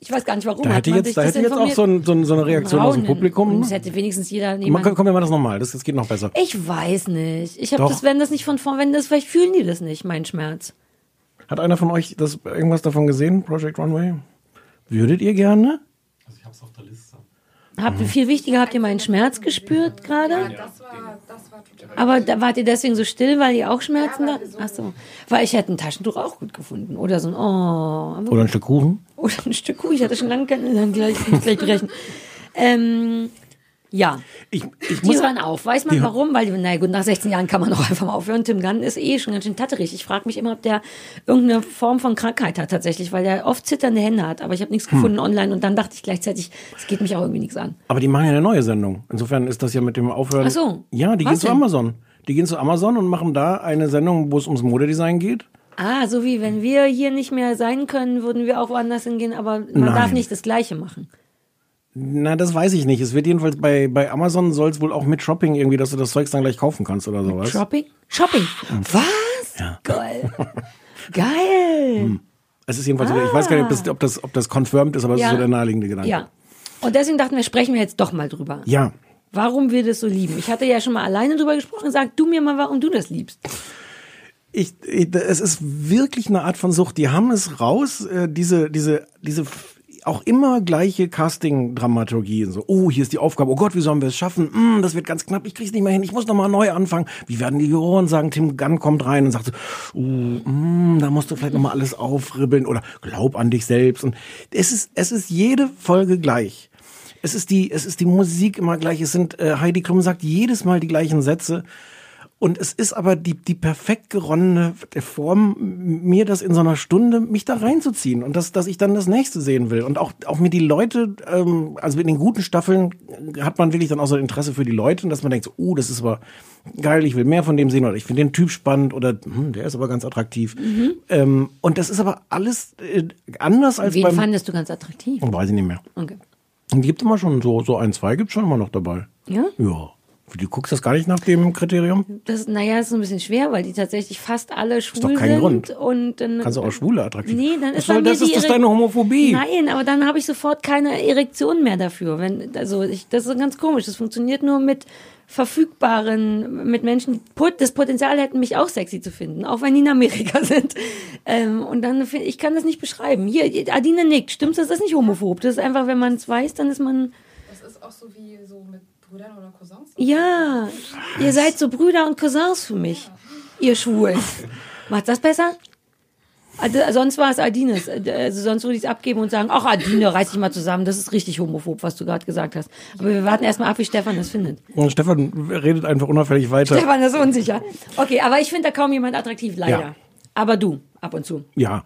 Ich weiß gar nicht, warum. Da hätte man jetzt, sich da das hätte jetzt auch so, ein, so, ein, so eine Reaktion aus dem Raunen. Publikum. Und es hätte wenigstens jeder Man, jemand. komm, wir machen das nochmal. Das, das geht noch besser. Ich weiß nicht. Ich habe das, wenn das nicht von vorn, wenn das, vielleicht fühlen die das nicht, mein Schmerz. Hat einer von euch das, irgendwas davon gesehen, Project Runway? Würdet ihr gerne? Also ich habe es auf der Liste. Habt ihr viel wichtiger, habt ihr meinen Schmerz gespürt gerade? Das war, das war total. Aber da wart ihr deswegen so still, weil ihr auch Schmerzen da? Ach so. Weil ich hätte ein Taschentuch auch gut gefunden. Oder so ein, oh. Oder ein Stück Kuchen? Oder ein Stück Kuh. Ich hatte schon lange keine, dann gleich, gleich brechen. Ähm, ja. Ich, ich Die muss, hören auf. Weiß man warum? Weil, na gut, nach 16 Jahren kann man auch einfach mal aufhören. Tim Gunn ist eh schon ganz schön tatterig. Ich frage mich immer, ob der irgendeine Form von Krankheit hat tatsächlich, weil der oft zitternde Hände hat. Aber ich habe nichts Hm. gefunden online und dann dachte ich gleichzeitig, es geht mich auch irgendwie nichts an. aber die machen ja eine neue Sendung. Insofern ist das ja mit dem Aufhören. Ach so. Ja, die gehen zu? Amazon. Die gehen zu Amazon und machen da eine Sendung, wo es ums Modedesign geht. Ah, so wie wenn wir hier nicht mehr sein können, würden wir auch woanders hingehen, aber man Nein. darf nicht das Gleiche machen. Na, das weiß ich nicht. Es wird jedenfalls bei, bei Amazon soll es wohl auch mit Shopping irgendwie, dass du das Zeugs dann gleich kaufen kannst oder sowas. Shopping? Shopping. Was? Ja. Geil. Geil. Es ist jedenfalls, so, ich weiß gar nicht, ob das, ob das, ob das confirmed ist, aber es Ja. ist so der naheliegende Gedanke. Ja. Und deswegen dachten wir, sprechen wir jetzt doch mal drüber. Ja, Warum wir das so lieben. Ich hatte ja schon mal alleine drüber gesprochen. Sag du mir mal, warum du das liebst. Ich, ich, es ist wirklich eine Art von Sucht. Die haben es raus, äh, diese, diese, diese auch immer gleiche Casting-Dramaturgie. So, oh, hier ist die Aufgabe. Oh Gott, wie sollen wir es schaffen? Hm, das wird ganz knapp. Ich krieg's nicht mehr hin. Ich muss noch mal neu anfangen. Wie werden die Juroren sagen? Tim Gunn kommt rein und sagt so, oh, hm, da musst du vielleicht noch mal alles aufribbeln oder glaub an dich selbst. Und es ist, es ist jede Folge gleich. Es ist die, es ist die Musik immer gleich. Es sind äh, Heidi Klum sagt jedes Mal die gleichen Sätze. Und es ist aber die, die perfekt geronnene Form, mir das in so einer Stunde, mich da reinzuziehen und dass, dass ich dann das nächste sehen will. Und auch, auch mir die Leute, ähm, also in den guten Staffeln hat man wirklich dann auch so ein Interesse für die Leute und dass man denkt, so, oh, das ist aber geil, ich will mehr von dem sehen oder ich finde den Typ spannend oder hm, der ist aber ganz attraktiv. Ähm, und das ist aber alles äh, anders als Wen beim... fandest du ganz attraktiv? Weiß ich nicht mehr. Okay. Gibt immer schon so, so ein, zwei gibt's schon immer noch dabei. Ja? Ja. Du guckst das gar nicht nach dem Kriterium? Das, naja, ist so ein bisschen schwer, weil die tatsächlich fast alle schwul doch kein sind. Grund. Und dann, Kannst du auch Schwule attraktiv. Nee, dann ist soll das? Ist das deine Homophobie? Nein, aber dann habe ich sofort keine Erektion mehr dafür. Wenn, also ich, das ist ganz komisch. Das funktioniert nur mit verfügbaren, mit Menschen, die das Potenzial hätten, mich auch sexy zu finden, auch wenn die in Amerika sind. Ähm, und dann, ich kann das nicht beschreiben. Hier, Adine nickt. Stimmt, das ist nicht homophob. Das ist einfach, wenn man es weiß, dann ist man, Das ist auch so wie so mit Brüdern oder Cousins. ja, ihr seid so Brüder und Cousins für mich. Ihr Schwulen. Macht das besser? Also, sonst war es Adines. Also sonst würde ich es abgeben und sagen, ach Adine, reiß dich mal zusammen. Das ist richtig homophob, was du gerade gesagt hast. Aber wir warten erstmal ab, wie Stefan das findet. Und Stefan redet einfach unauffällig weiter. Stefan ist unsicher. Okay, aber ich finde da kaum jemand attraktiv, leider. Ja. Aber du, ab und zu. Ja.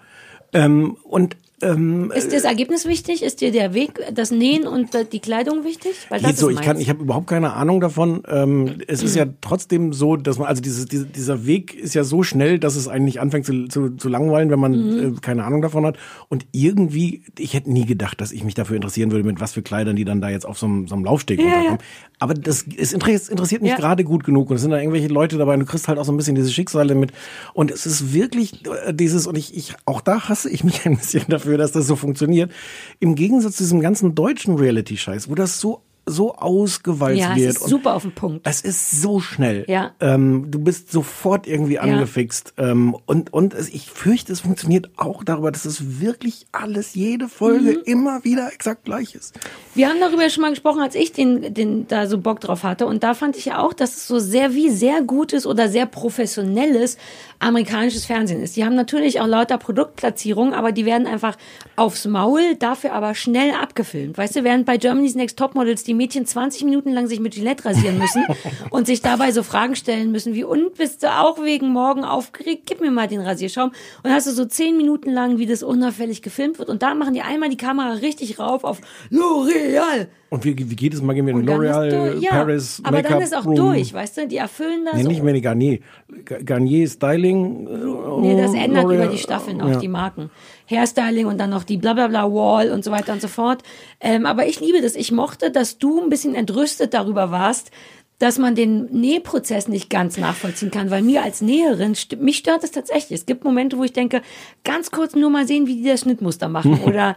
Ähm, und ähm, Ist dir das Ergebnis wichtig? Ist dir der Weg, das Nähen und die Kleidung wichtig? Weil das so, ich kann, ich habe überhaupt keine Ahnung davon. Ähm, es ist ja trotzdem so, dass man, also dieses, diese, dieser Weg ist ja so schnell, dass es einen nicht anfängt zu, zu, zu langweilen, wenn man Mhm. äh, keine Ahnung davon hat. Und irgendwie, ich hätte nie gedacht, dass ich mich dafür interessieren würde, mit was für Kleidern die dann da jetzt auf so einem, so einem Laufsteg Ja, runterkommen. ja. Aber das es interessiert, interessiert mich Ja. gerade gut genug. Und es sind da irgendwelche Leute dabei und du kriegst halt auch so ein bisschen diese Schicksale mit. Und es ist wirklich äh, dieses, und ich, ich, auch da hasse ich mich ein bisschen dafür, dass das so funktioniert. Im Gegensatz zu diesem ganzen deutschen Reality-Scheiß, wo das so, so ausgewalzt Ja, es wird. ist und super auf den Punkt. es ist so schnell. Ja. Ähm, du bist sofort irgendwie angefixt. Ähm, und und es, ich fürchte, es funktioniert auch darüber, dass es wirklich alles, jede Folge Mhm. immer wieder exakt gleich ist. Wir haben darüber schon mal gesprochen, als ich den, den da so Bock drauf hatte. Und da fand ich ja auch, dass es so sehr wie sehr gutes oder sehr professionelles amerikanisches Fernsehen ist. Die haben natürlich auch lauter Produktplatzierungen, aber die werden einfach aufs Maul, dafür aber schnell abgefilmt. Weißt du, während bei Germany's Next Topmodels die Mädchen 20 Minuten lang sich mit Gillette rasieren müssen und sich dabei so Fragen stellen müssen wie, und bist du auch wegen morgen aufgeregt? Gib mir mal den Rasierschaum. Und hast du so 10 Minuten lang, wie das unauffällig gefilmt wird. Und da machen die einmal die Kamera richtig rauf auf L'Oreal. Und wie, wie geht es mal? Gehen wir in L'Oreal, ja, Paris, aber dann ist auch Room. durch, weißt du? Die erfüllen das. Nee, nicht mehr die Garnier. Ga- Garnier Styling. äh, Nee, das ändert über die Staffeln auch ja. die Marken. Hairstyling und dann noch die blablabla Wall und so weiter und so fort. Ähm, aber ich liebe das. Ich mochte, dass du ein bisschen entrüstet darüber warst, dass man den Nähprozess nicht ganz nachvollziehen kann, weil mir als Näherin, mich stört das tatsächlich. Es gibt Momente, wo ich denke, ganz kurz nur mal sehen, wie die das Schnittmuster machen oder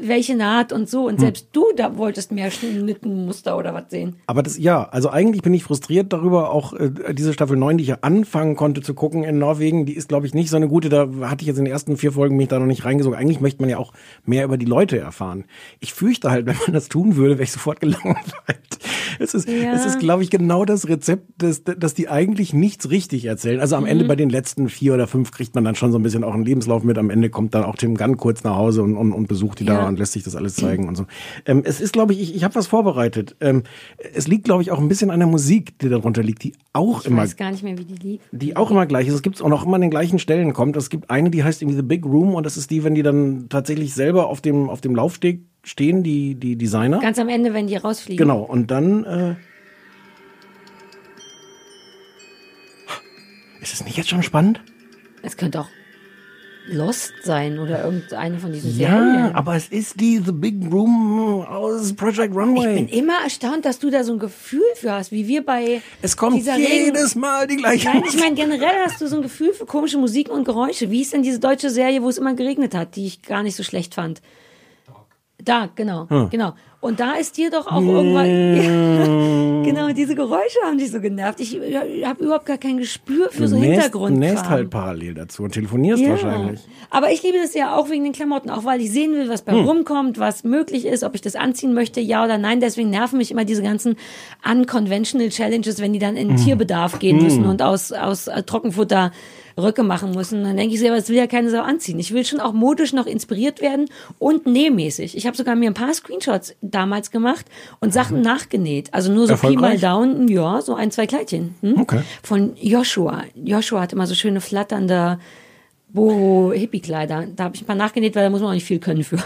welche Naht und so. Und selbst du da wolltest mehr Schnittmuster oder was sehen. Aber das, ja, also eigentlich bin ich frustriert darüber, auch äh, diese Staffel 9, die ich ja anfangen konnte zu gucken in Norwegen, die ist, glaube ich, nicht so eine gute, da hatte ich jetzt in den ersten vier Folgen mich da noch nicht reingesogen. Eigentlich möchte man ja auch mehr über die Leute erfahren. Ich fürchte halt, wenn man das tun würde, wäre ich sofort gelangweilt. Es ist, Ja. es ist, glaube ich, genau das Rezept, dass, dass die eigentlich nichts richtig erzählen. Also am Ende bei den letzten vier oder fünf kriegt man dann schon so ein bisschen auch einen Lebenslauf mit. Am Ende kommt dann auch Tim Gunn kurz nach Hause und, und, und besucht die da Ja. und lässt sich das alles zeigen und so. Ähm, es ist, glaube ich, ich, ich habe was vorbereitet. Ähm, es liegt, glaube ich, auch ein bisschen an der Musik, die darunter liegt, die auch Ich immer, weiß gar nicht mehr, wie die liegt. die auch immer gleich ist. Es gibt auch noch immer an den gleichen Stellen kommt. Es gibt eine, die heißt irgendwie The Big Room und das ist die, wenn die dann tatsächlich selber auf dem auf dem Laufsteg stehen, die die Designer. Ganz am Ende, wenn die rausfliegen. Genau. Und dann äh, ist es nicht jetzt schon spannend? Es könnte auch Lost sein oder irgendeine von diesen Ja, Serien. aber es ist die The Big Room aus Project Ich Runway. bin immer erstaunt, dass du da so ein Gefühl für hast, wie wir bei es kommt dieser Regen- jedes Mal die gleiche. Nein, ich meine generell hast du so ein Gefühl für komische Musik und Geräusche. Wie ist denn diese deutsche Serie, wo es immer geregnet hat, die ich gar nicht so schlecht fand? Da, genau, genau. Und da ist dir doch auch irgendwann. genau, diese Geräusche haben dich so genervt. Ich habe überhaupt gar kein Gespür für so Du nähst- Hintergrund. nähst halt parallel dazu und telefonierst wahrscheinlich. Aber ich liebe das ja auch wegen den Klamotten, auch weil ich sehen will, was bei Hm. rumkommt, was möglich ist, ob ich das anziehen möchte, ja oder nein. Deswegen nerven mich immer diese ganzen unconventional Challenges, wenn die dann Hm. in Tierbedarf gehen müssen und aus, aus äh, Trockenfutter Röcke machen müssen. Dann denke ich selber, das will ja keine Sau anziehen. Ich will schon auch modisch noch inspiriert werden und nähmäßig. Ich habe sogar mir ein paar Screenshots damals gemacht und Sachen nachgenäht. Also nur so Pi mal down, ja, so ein, zwei Kleidchen. Hm? Okay. Von Joshua. Joshua hat immer so schöne flatternde Boho-Hippie-Kleider. Da habe ich ein paar nachgenäht, weil da muss man auch nicht viel können für.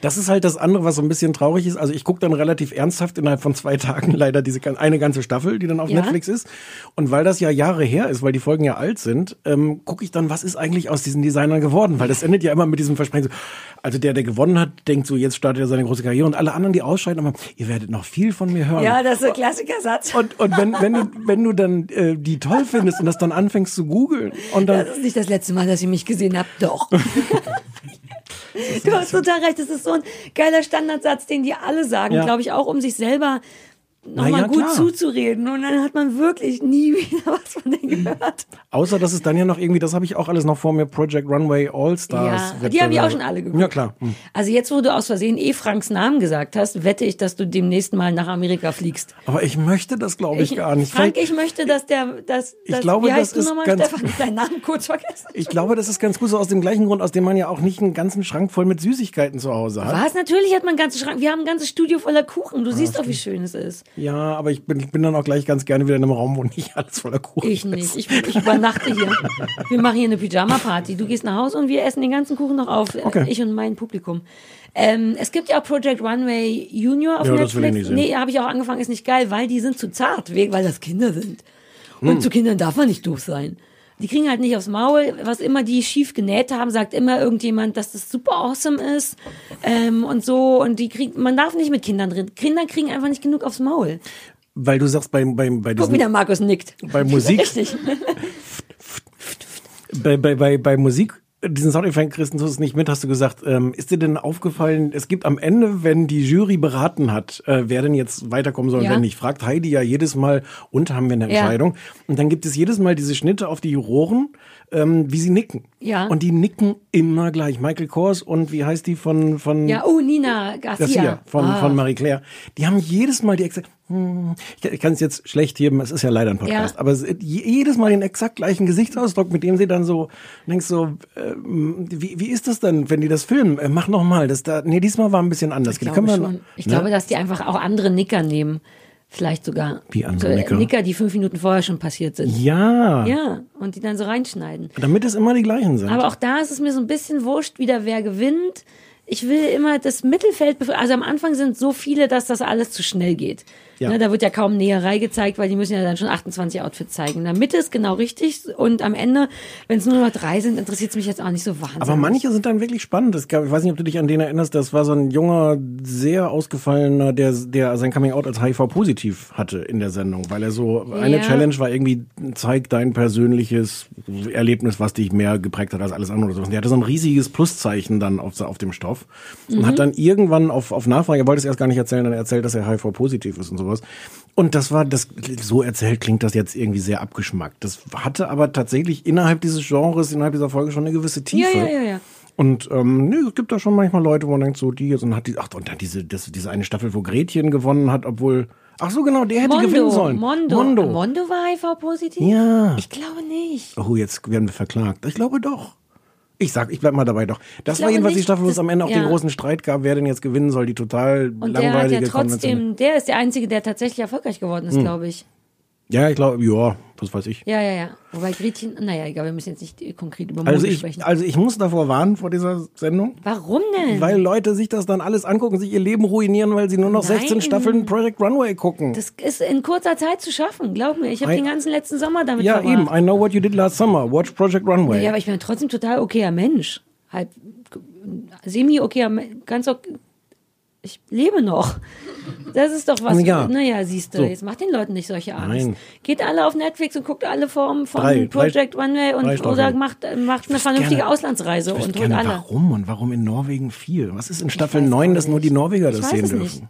Das ist halt das andere, was so ein bisschen traurig ist. Also ich gucke dann relativ ernsthaft innerhalb von zwei Tagen leider diese eine ganze Staffel, die dann auf Ja. Netflix ist. Und weil das ja Jahre her ist, weil die Folgen ja alt sind, ähm, gucke ich dann, was ist eigentlich aus diesen Designern geworden? Weil das endet ja immer mit diesem Versprechen. So, also der, der gewonnen hat, denkt so, jetzt startet er seine große Karriere. Und alle anderen, die ausscheiden, aber ihr werdet noch viel von mir hören. Ja, das ist ein Klassikersatz. Und, und wenn, wenn, du, wenn du dann äh, die toll findest und das dann anfängst zu googeln und dann Das ist nicht das letzte Mal, dass ihr mich gesehen habt. Doch. Du hast total recht. Das ist so ein geiler Standardsatz, den die alle sagen, Ja. glaube ich, auch um sich selber nochmal ja, gut klar. zuzureden. Und dann hat man wirklich nie wieder was von denen gehört. Außer, dass es dann ja noch irgendwie, das habe ich auch alles noch vor mir, Project Runway All Stars. Ja, die habe ich auch schon alle geguckt. Ja, klar. Hm. Also jetzt, wo du aus Versehen eh Franks Namen gesagt hast, wette ich, dass du demnächst mal nach Amerika fliegst. Aber ich möchte das, glaube ich, gar nicht. Frank, Vielleicht- ich möchte, dass der, dass, Ich dass, glaube, wie heißt das du nochmal, Stefan? Deinen Namen kurz vergessen. Ich glaube, das ist ganz gut so aus dem gleichen Grund, aus dem man ja auch nicht einen ganzen Schrank voll mit Süßigkeiten zu Hause hat. Was? Natürlich hat man einen ganzen Schrank. Wir haben ein ganzes Studio voller Kuchen. Ah, Du siehst doch, wie schön es ist. Ja, aber ich bin, ich bin dann auch gleich ganz gerne wieder in einem Raum, wo nicht alles voller Kuchen Ich ist. nicht. Ich, ich übernachte hier. Wir machen hier eine Pyjama-Party. Du gehst nach Hause und wir essen den ganzen Kuchen noch auf. Okay. Ich und mein Publikum. Ähm, es gibt ja auch Project Runway Junior auf Ja, das will ich Netflix. nicht sehen. nee, habe ich auch angefangen, ist nicht geil, weil die sind zu zart, weil das Kinder sind. Hm. Und zu Kindern darf man nicht doof sein. Die kriegen halt nicht aufs Maul. Was immer die schief genäht haben, sagt immer irgendjemand, dass das super awesome ist. Ähm, und so. Und die kriegen, man darf nicht mit Kindern drin. Kinder kriegen einfach nicht genug aufs Maul. Weil du sagst, bei, bei, bei, Guck, wie der Markus nickt. bei Musik, Richtig. bei, bei, bei, bei Musik, diesen Soundeffekt kriegst du nicht mit, hast du gesagt, ähm, ist dir denn aufgefallen, es gibt am Ende, wenn die Jury beraten hat, äh, wer denn jetzt weiterkommen soll Ja. wer nicht, fragt Heidi ja jedes Mal, und haben wir eine Ja. Entscheidung? Und dann gibt es jedes Mal diese Schnitte auf die Juroren, ähm, wie sie nicken. Ja. Und die nicken immer gleich. Michael Kors und wie heißt die von, von Ja, oh, Nina Garcia. Garcia von, Ah. von Marie Claire. Die haben jedes Mal die exakt, hm, ich, ich kann es jetzt schlecht heben, es ist ja leider ein Podcast, Ja. aber es, je- jedes Mal den exakt gleichen Gesichtsausdruck, mit dem sie dann so, denkst so, ähm, wie, wie ist das denn, wenn die das filmen? Äh, mach noch mal, das da, nee, diesmal war ein bisschen anders. Ich glaube, schon. ich ne? glaube, dass die einfach auch andere Nicker nehmen. Vielleicht sogar. Wie so, Nicker? Nicker, die fünf Minuten vorher schon passiert sind. Ja, Ja, und die dann so reinschneiden. damit es immer die gleichen sind. Aber auch da ist es mir so ein bisschen wurscht, wieder wer gewinnt. Ich will immer das Mittelfeld, also am Anfang sind so viele, dass das alles zu schnell geht. Ja. Ne, da wird ja kaum Näherei gezeigt, weil die müssen ja dann schon 28 Outfits zeigen. In der Mitte ist genau richtig und am Ende, wenn es nur noch drei sind, interessiert es mich jetzt auch nicht so wahnsinnig. Aber manche sind dann wirklich spannend. Es gab, ich weiß nicht, ob du dich an den erinnerst, das war so ein junger, sehr ausgefallener, der, der sein Coming Out als HIV-positiv hatte in der Sendung, weil er so, eine Ja. Challenge war irgendwie, zeig dein persönliches Erlebnis, was dich mehr geprägt hat als alles andere. oder so. Und der hatte so ein riesiges Pluszeichen dann auf, auf dem Stoff und Mhm. hat dann irgendwann auf, auf Nachfrage, er wollte es erst gar nicht erzählen, dann erzählt, dass er HIV-positiv ist und sowas. Und das war, das, so erzählt klingt das jetzt irgendwie sehr abgeschmackt. Das hatte aber tatsächlich innerhalb dieses Genres, innerhalb dieser Folge schon eine gewisse Tiefe. Ja, ja, ja, ja. Und ähm, nee, es gibt da schon manchmal Leute, wo man denkt, so die jetzt und hat die, ach und dann diese, das, diese eine Staffel, wo Gretchen gewonnen hat, obwohl, ach so genau, der hätte gewinnen Mondo, sollen. Mondo. Mondo. Mondo war HIV-positiv? Ja. Ich glaube nicht. Oh, jetzt werden wir verklagt. Ich glaube doch. Ich sag, ich bleib mal dabei doch. Das war jedenfalls die nicht, Staffel, wo es am Ende auch ja. den großen Streit gab, wer denn jetzt gewinnen soll, die total Und der hat ja langweilige trotzdem, der ist der Einzige, der tatsächlich erfolgreich geworden Hm. ist, glaube ich. Ja, ich glaube, ja, was weiß ich. Ja, ja, ja. Wobei Gretchen, naja, egal, wir müssen jetzt nicht konkret über Mode Also ich, sprechen. also ich muss davor warnen vor dieser Sendung. Warum denn? Weil Leute sich das dann alles angucken, sich ihr Leben ruinieren, weil sie nur noch Nein. 16 Staffeln Project Runway gucken. das ist in kurzer Zeit zu schaffen, glaub mir. Ich habe den ganzen letzten Sommer damit ja, verbracht. eben. I know what you did last summer. Watch Project Runway. Ja, aber ich bin trotzdem total okayer Mensch. Halt semi-okayer, ganz okay. Ich lebe noch. Das ist doch was. Ja. Naja, siehst du, So. jetzt macht den Leuten nicht solche Angst. Nein. Geht alle auf Netflix und guckt alle Formen von Drei- Project drei- One Way und oder macht, äh, macht eine vernünftige gerne- Auslandsreise und holt alle. warum und warum in Norwegen viel? Was ist in Staffel weiß 9, auch dass nur die. Norweger Ich das sehen dürfen? nicht.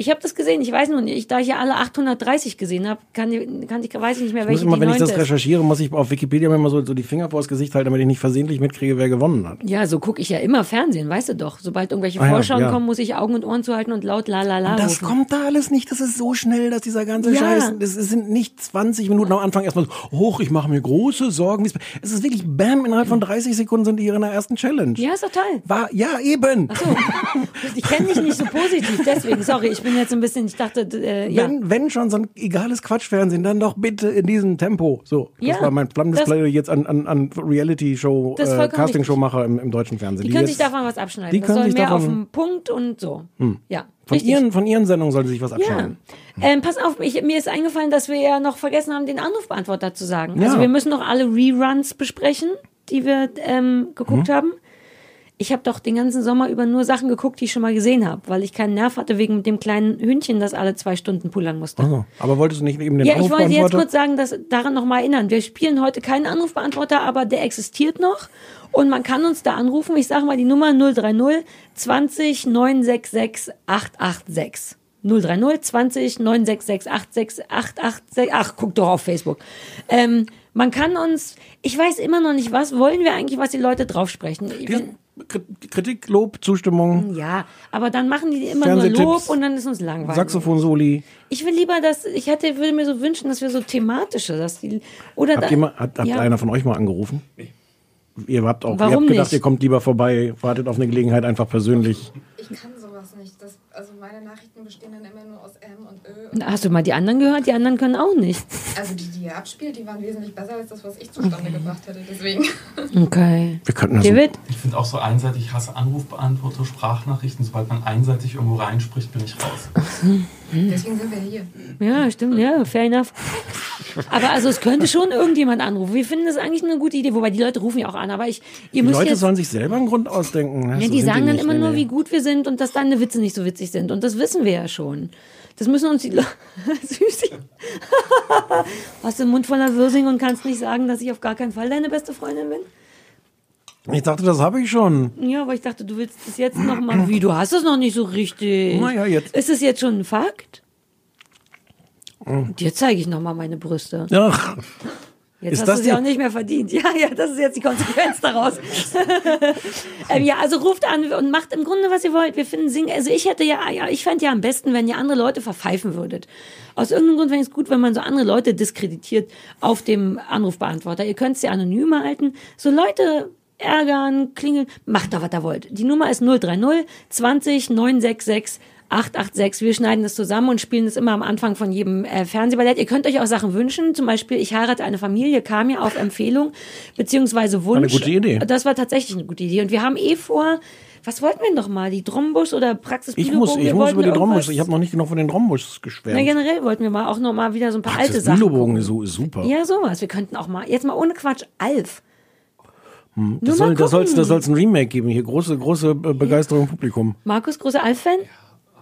Ich habe das gesehen, ich weiß nur nicht. Ich, da ich ja alle 830 gesehen habe, kann, ich- kann ich, weiß ich nicht mehr, Ich muss welche immer, wenn ich das recherchiere, muss ich auf Wikipedia mir immer so, so die Finger vors Gesicht halten, damit ich nicht versehentlich mitkriege, wer gewonnen hat. Ja, so gucke ich ja immer Fernsehen, weißt du doch. Sobald irgendwelche Ah ja, Vorschauen ja. kommen, muss ich Augen und Ohren zuhalten und laut la la la Das rufen. kommt da alles nicht. Das ist so schnell, dass dieser ganze Ja. Scheiß. Das sind nicht 20 Minuten am Anfang erstmal so, hoch, ich mache mir große Sorgen. Es ist wirklich Bam, innerhalb von 30 Sekunden sind die in der ersten Challenge. Ja, ist doch toll. War, ja, eben. So. Ich kenne dich nicht so positiv, deswegen, sorry, ich bin jetzt ein bisschen, ich dachte, äh, ja. Wenn, wenn schon so ein egales Quatschfernsehen, dann doch bitte in diesem Tempo. So, das Ja, war mein flammendes Plädoyer jetzt an, an, an Reality-Show, äh, Casting-Show-Macher im, im deutschen Fernsehen. Die können jetzt sich davon was abschneiden. die das können sich mehr davon- Hm. auf den Punkt und so. Ja. von, richtig. ihren, von ihren Sendungen sollen sie sich was Ja. abschneiden. Ähm, pass auf, ich, mir ist eingefallen, dass wir ja noch vergessen haben, den Anrufbeantworter zu sagen. Ja. Also wir müssen noch alle Reruns besprechen, die wir ähm, geguckt haben. Ich habe doch den ganzen Sommer über nur Sachen geguckt, die ich schon mal gesehen habe, weil ich keinen Nerv hatte wegen dem kleinen Hündchen, das alle zwei Stunden pullern musste. Also, aber wolltest du nicht eben den Ja, ich wollte jetzt Anrufbeantworter? kurz sagen, dass daran noch mal erinnern. Wir spielen heute keinen Anrufbeantworter, aber der existiert noch und man kann uns da anrufen. Ich sage mal die Nummer 030 20 966 886. 030 20 966 86 886. Ach, guck doch auf Facebook. Ähm, man kann uns, ich weiß immer noch nicht, was wollen wir eigentlich, was die Leute draufsprechen. Ich- Kri- Kritik, Lob, Zustimmung, ja, aber dann machen die immer nur Lob und dann ist uns langweilig. Saxophon-Soli. Ich will lieber, dass ich hätte, würde mir so wünschen, dass wir so thematische, dass die oder Habt, da, ihr mal, hat, habt ja. einer von euch mal angerufen? Ihr habt auch, ihr Warum habt gedacht, nicht? ihr kommt lieber vorbei, wartet auf eine Gelegenheit einfach persönlich. Ich kann sowas nicht. Das, also meine Nachrichten bestehen dann immer nur aus M und Ö. Und Hast du mal die anderen gehört? Die anderen können auch nicht. also die, die ihr abspielt, die waren wesentlich besser als das, was ich zustande gebracht hätte. Deswegen. Okay. Wir könnten also, David? Ich finde auch so einseitig, ich hasse Anrufbeantworter, Sprachnachrichten. Sobald man einseitig irgendwo reinspricht, bin ich raus. Deswegen sind wir hier. Ja, stimmt, ja, fair enough. Aber also es könnte schon irgendjemand anrufen. Wir finden das eigentlich eine gute Idee, wobei die Leute rufen ja auch an, aber ich, ihr die müsst Leute jetzt, sollen sich selber einen Grund ausdenken. ja, die sagen dann immer nur, wie gut wir sind und dass deine Witze nicht so witzig sind. Und das wissen wir ja schon. Das müssen uns die Leute. Süßi. Hast du einen Mund voller Wirsing und kannst nicht sagen, dass ich auf gar keinen Fall deine beste Freundin bin? Ich dachte, das habe ich schon. Ja, aber ich dachte, du willst das jetzt noch mal. Wie, du hast es noch nicht so richtig. Na ja, jetzt. Ist es jetzt schon ein Fakt? Dir zeige ich noch mal meine Brüste. Ach, Jetzt Ist hast das du sie auch nicht mehr verdient. Ja, ja, das ist jetzt die Konsequenz daraus. ähm, ja, also ruft an und macht im Grunde, was ihr wollt. Wir finden singen. Also ich hätte ja, ja, ich fände ja am besten, wenn ihr andere Leute verpfeifen würdet. Aus irgendeinem Grund fände ich es gut, wenn man so andere Leute diskreditiert auf dem Anrufbeantworter. Ihr könnt es ja anonym halten. So Leute ärgern, klingeln, macht da, was ihr wollt. Die Nummer ist 030 20 966 886. Wir schneiden das zusammen und spielen das immer am Anfang von jedem äh, Fernsehballett. Ihr könnt euch auch Sachen wünschen. Zum Beispiel, ich heirate eine Familie, kam ja auf Empfehlung, beziehungsweise Wunsch. Eine gute Idee. Das war tatsächlich eine gute Idee. Und wir haben eh vor, was wollten wir noch mal? Die Drombus oder Praxis ich muss, ich Wir muss über die Drombus. Ich habe noch nicht genug von den Drombus Na, geschwärmt. generell wollten wir mal auch noch mal wieder so ein paar alte das Sachen. Bilobogen gucken. ist so ist super. Ja, sowas. Wir könnten auch mal, jetzt mal ohne Quatsch, Alf. Hm, das mal soll, das soll's, gucken. das soll's ein Remake geben. Hier große, große äh, Begeisterung im Publikum. Markus, großer Alf-Fan?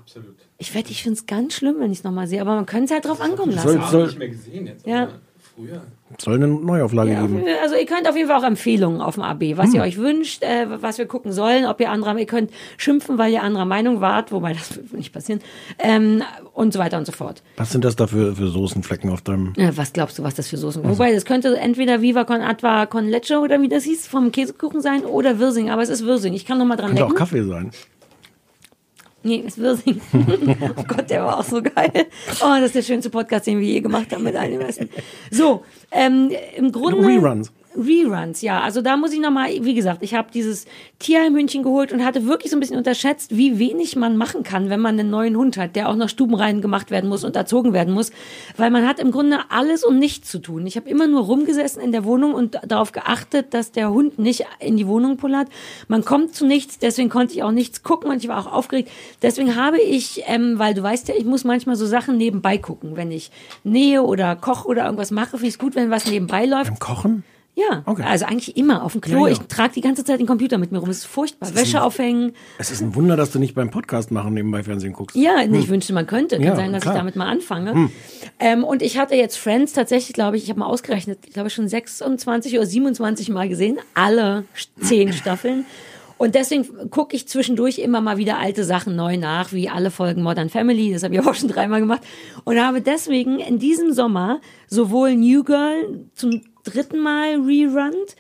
Absolut. Ich wette, ich finde es ganz schlimm, wenn ich es nochmal sehe, aber man könnte es halt drauf ankommen Soll, lassen. soll, mehr gesehen jetzt. Ja. Früher. soll eine Neuauflage Ja, geben. also ihr könnt auf jeden Fall auch Empfehlungen auf dem AB, was ihr Hm. euch wünscht, äh, was wir gucken sollen, ob ihr anderer, ihr könnt schimpfen, weil ihr anderer Meinung wart, wobei das wird nicht passieren, ähm, und so weiter und so fort. Was sind das da für, für Soßenflecken auf deinem... Äh, was glaubst du, was das für Soßen? Wobei, das könnte entweder Viva con Atva con Leche oder wie das hieß, vom Käsekuchen sein oder Wirsing, aber es ist Wirsing. Ich kann noch mal dran Könnte auch. Kaffee sein. Nee, ist Wirsing. oh Gott, der war auch so geil. Oh, das ist der schönste Podcast, den wir je gemacht haben mit dem Essen. So, ähm, im Grunde... Reruns. Reruns, ja. Also da muss ich nochmal, wie gesagt, ich habe dieses Tierheimhündchen geholt und hatte wirklich so ein bisschen unterschätzt, wie wenig man machen kann, wenn man einen neuen Hund hat, der auch noch stubenrein gemacht werden muss und erzogen werden muss. Weil man hat im Grunde alles und nichts zu tun. Ich habe immer nur rumgesessen in der Wohnung und darauf geachtet, dass der Hund nicht in die Wohnung pullert. Man kommt zu nichts, deswegen konnte ich auch nichts gucken und ich war auch aufgeregt. Deswegen habe ich, ähm, weil du weißt ja, ich muss manchmal so Sachen nebenbei gucken. Wenn ich nähe oder koche oder irgendwas mache, finde ich es gut, wenn was nebenbei läuft. Beim Kochen? Ja, Okay. also eigentlich immer auf dem Klo. Ja, ja. Ich trage die ganze Zeit den Computer mit mir rum. Es ist furchtbar. Wäsche aufhängen. Es ist ein Wunder, dass du nicht beim Podcast machen nebenbei Fernsehen guckst. Ja, ich wünschte, man könnte. Kann Hm. Ja, sein, dass klar. Hm. ich damit mal anfange. Ähm, und ich hatte jetzt Friends tatsächlich, glaube ich, ich habe mal ausgerechnet, ich glaube schon 26 oder 27 Mal gesehen. Alle zehn Staffeln. Und deswegen gucke ich zwischendurch immer mal wieder alte Sachen neu nach, wie alle Folgen Modern Family. Das habe ich auch schon dreimal gemacht. Und habe deswegen in diesem Sommer sowohl New Girl zum dritten Mal rerunnt,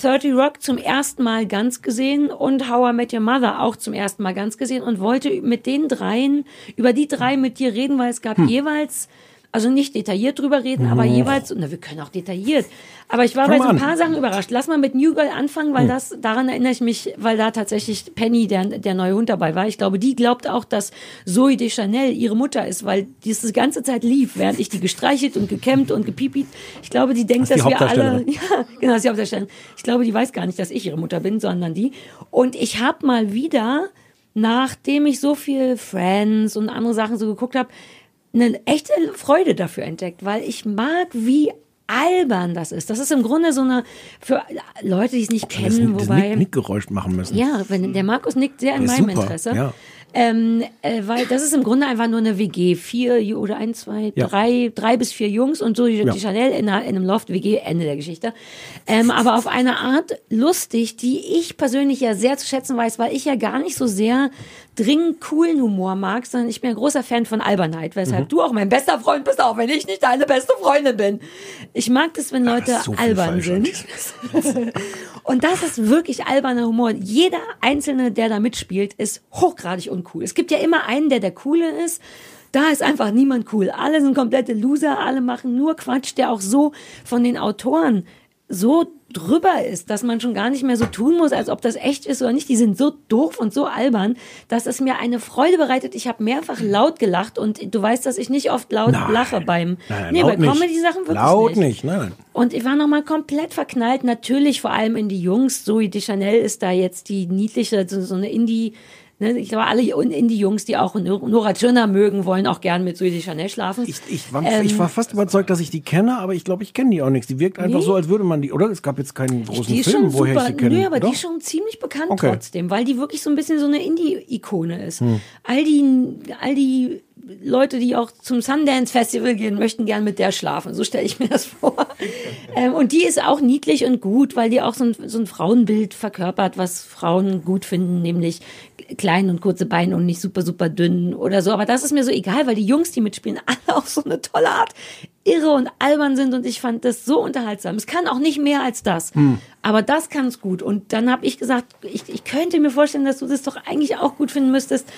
30 Rock zum ersten Mal ganz gesehen und How I Met Your Mother auch zum ersten Mal ganz gesehen und wollte mit den dreien, über die drei mit dir reden, weil es gab Hm. jeweils, also nicht detailliert drüber reden, aber jeweils, na, wir können auch detailliert. Aber ich war bei Fang so ein an. paar Sachen überrascht. Lass mal mit New Girl anfangen, Hm. weil das, daran erinnere ich mich, weil da tatsächlich Penny, der, der neue Hund dabei war. Ich glaube, die glaubt auch, dass Zoe Deschanel ihre Mutter ist, weil die es die ganze Zeit lief, während ich die gestreichelt und gekämmt und gepiepit. Ich glaube, die denkt, Das dass wir alle, ja, genau, das ist die Hauptdarstellerin. Ich glaube, die weiß gar nicht, dass ich ihre Mutter bin, sondern die. Und ich habe mal wieder, nachdem ich so viel Friends und andere Sachen so geguckt habe, eine echte Freude dafür entdeckt, weil ich mag, wie albern das ist. Das ist im Grunde so eine, für Leute, die es nicht Das, kennen, das wobei. Nick, Nickgeräusch machen müssen. Ja, wenn der Markus nickt sehr in meinem super, Interesse. ja. Ähm, äh, weil das ist im Grunde einfach nur eine WG. Vier oder ein, zwei, Ja. drei, drei bis vier Jungs und so die, Ja. die Chanel in, einer, in einem Loft WG, Ende der Geschichte. Ähm, aber auf eine Art lustig, die ich persönlich ja sehr zu schätzen weiß, weil ich ja gar nicht so sehr dringend coolen Humor mag, sondern ich bin ein großer Fan von Albernheit, weshalb Mhm. du auch mein bester Freund bist, auch wenn ich nicht deine beste Freundin bin. Ich mag das, wenn Leute ist so albern sind. Und das ist wirklich alberner Humor. Jeder Einzelne, der da mitspielt, ist hochgradig uncool. Es gibt ja immer einen, der der Coole ist. Da ist einfach niemand cool. Alle sind komplette Loser, alle machen nur Quatsch, der auch so von den Autoren so drüber ist, dass man schon gar nicht mehr so tun muss, als ob das echt ist oder nicht. Die sind so doof und so albern, dass es mir eine Freude bereitet. Ich habe mehrfach laut gelacht und du weißt, dass ich nicht oft laut Nein. lache beim Nein, nee, laut bei. Comedy-Sachen wirklich Laut nicht. nicht, nein. Und ich war nochmal komplett verknallt, natürlich vor allem in die Jungs. Zoe Deschanel ist da jetzt die niedliche, so, so eine Indie, ne, ich glaube, alle Indie-Jungs, die auch Nora Tschirner mögen, wollen auch gern mit Zoe Deschanel schlafen. Ich, ich, war, Ähm, ich war fast überzeugt, dass ich die kenne, aber ich glaube, ich kenne die auch nichts. Die wirkt einfach Nee. so, als würde man die, oder? Es gab jetzt keinen großen die Film, schon woher super, ich die kenne. nö, aber Doch? die ist schon ziemlich bekannt Okay. trotzdem, weil die wirklich so ein bisschen so eine Indie-Ikone ist. Hm. All die, all die Leute, die auch zum Sundance Festival gehen, möchten gern mit der schlafen. So stelle ich mir das vor. ähm, und die ist auch niedlich und gut, weil die auch so ein, so ein Frauenbild verkörpert, was Frauen gut finden, nämlich klein und kurze Beine und nicht super, super dünn oder so. Aber das ist mir so egal, weil die Jungs, die mitspielen, alle auf so eine tolle Art irre und albern sind und ich fand das so unterhaltsam. Es kann auch nicht mehr als das. Aber das kann es gut. Und dann habe ich gesagt, ich, ich könnte mir vorstellen, dass du das doch eigentlich auch gut finden müsstest.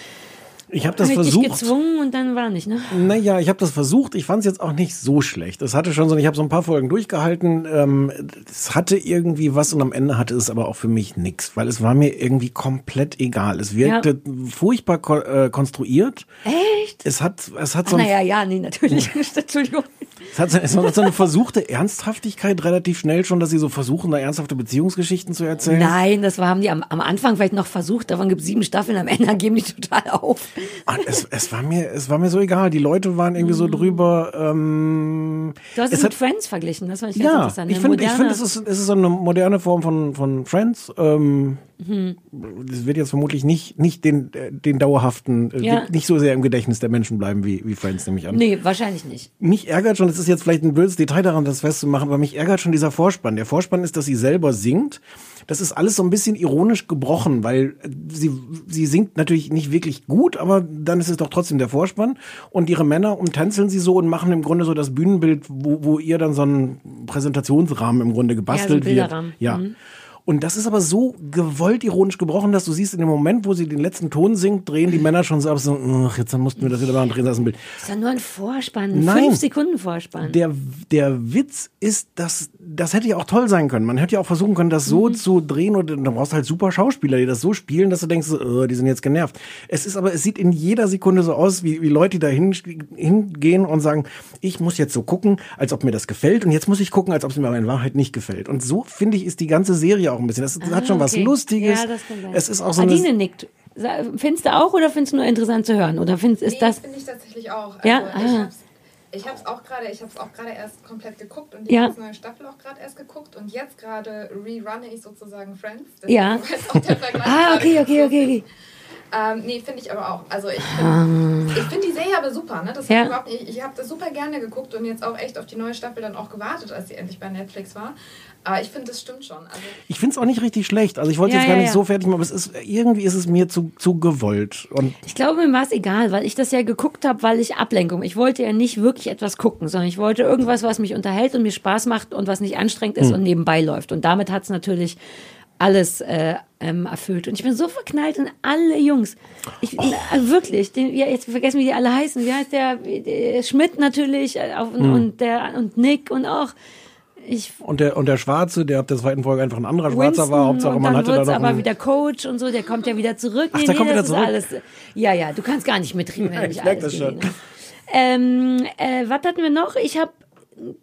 Ich habe das dich versucht. gezwungen und dann war nicht, ne? Naja, ich habe das versucht. Ich fand es jetzt auch nicht so schlecht. Es hatte schon so, ich habe so ein paar Folgen durchgehalten. Ähm, es hatte irgendwie was und am Ende hatte es aber auch für mich nix, weil es war mir irgendwie komplett egal. Es wirkte furchtbar ko äh, konstruiert. Echt? Es hat, es hat Ach, so, naja, ja, nee, natürlich. Entschuldigung. es hat so, es hat so eine versuchte Ernsthaftigkeit relativ schnell schon, dass sie so versuchen, da ernsthafte Beziehungsgeschichten zu erzählen. Nein, das haben die am, am Anfang vielleicht noch versucht, davon gibt es sieben Staffeln, am Ende geben die total auf. Ah, es, es war mir, es war mir so egal. Die Leute waren irgendwie so drüber. Ähm, Du hast es, mit hat, Friends verglichen, das fand ich ganz ja, interessant. ich finde, ich finde, es ist, es ist so eine moderne Form von von Friends. Ähm, Mhm. Das wird jetzt vermutlich nicht nicht den äh, den dauerhaften, äh, Ja. nicht so sehr im Gedächtnis der Menschen bleiben wie wie Friends nehme ich an. Nee, wahrscheinlich nicht. Mich ärgert schon, das ist jetzt vielleicht ein böses Detail daran, das festzumachen, aber mich ärgert schon dieser Vorspann. Der Vorspann ist, dass sie selber singt. Das ist alles so ein bisschen ironisch gebrochen, weil äh, sie, sie singt natürlich nicht wirklich gut, aber dann ist es doch trotzdem der Vorspann. Und ihre Männer umtänzeln sie so und machen im Grunde so das Bühnenbild, wo, wo ihr dann so ein Präsentationsrahmen im Grunde gebastelt wird. Bilderrahmen. Ja. Und das ist aber so gewollt ironisch gebrochen, dass du siehst, in dem Moment, wo sie den letzten Ton singt, drehen die Männer schon so ab, so, ach, jetzt mussten wir das wieder machen, drehen das ein Bild. Das ist ja nur ein Vorspann, ein Nein. fünf Sekunden Vorspann. Der, der Witz ist, dass das hätte ja auch toll sein können. Man hätte ja auch versuchen können, das so zu drehen und dann brauchst du halt super Schauspieler, die das so spielen, dass du denkst, so, äh, die sind jetzt genervt. Es ist aber, es sieht in jeder Sekunde so aus, wie, wie Leute, die da hin, hingehen und sagen, ich muss jetzt so gucken, als ob mir das gefällt und jetzt muss ich gucken, als ob es mir aber in Wahrheit nicht gefällt. Und so finde ich, ist die ganze Serie auch ein bisschen. Das hat schon Ah, was okay. Lustiges. Ja, das kann sein. Es ist auch so eine, Adine nickt. Findest du auch oder findest du nur interessant zu hören? Oder findest, ist nee, das. finde ich tatsächlich auch. Ja? Also, ich Ah. Ich habe es auch gerade, ich habe es auch gerade erst komplett geguckt und die Ja. neue Staffel auch gerade erst geguckt und jetzt gerade rerunne ich sozusagen Friends. Ja. Deswegen weiß auch der Vergleich Ah, okay, okay, okay, okay. Ähm, nee, finde ich aber auch. Also ich finde ich find die Serie aber super. Ne? Das Ja. hab ich überhaupt nicht, ich habe das super gerne geguckt und jetzt auch echt auf die neue Staffel dann auch gewartet, als sie endlich bei Netflix war. Aber ich finde, das stimmt schon. Also, Ich finde es auch nicht richtig schlecht. Also ich wollte Ja, jetzt gar ja, nicht ja. so fertig machen, aber es ist irgendwie ist es mir zu, zu gewollt. Und Ich glaube, mir war es egal, weil ich das ja geguckt habe, weil ich Ablenkung. Ich wollte ja nicht wirklich etwas gucken, sondern ich wollte irgendwas, was mich unterhält und mir Spaß macht und was nicht anstrengend ist und nebenbei läuft. Und damit hat es natürlich alles äh, ähm, erfüllt. Und ich bin so verknallt in alle Jungs. Ich, äh, wirklich, den, ja, jetzt vergessen, wie die alle heißen. Wie heißt der? der Schmidt natürlich äh, auf, und, der, und Nick und auch. Ich Und der, und der Schwarze, der ab der zweiten Folge einfach ein anderer Schwarzer war, Hauptsache man hatte da noch aber wieder Coach und so, der kommt ja wieder zurück. Ach, der kommt wieder zurück? Alles, ja, ja, du kannst gar nicht mitreden, wenn du Ich nicht merk alles das schon. Ähm, äh, was hatten wir noch? Ich habe,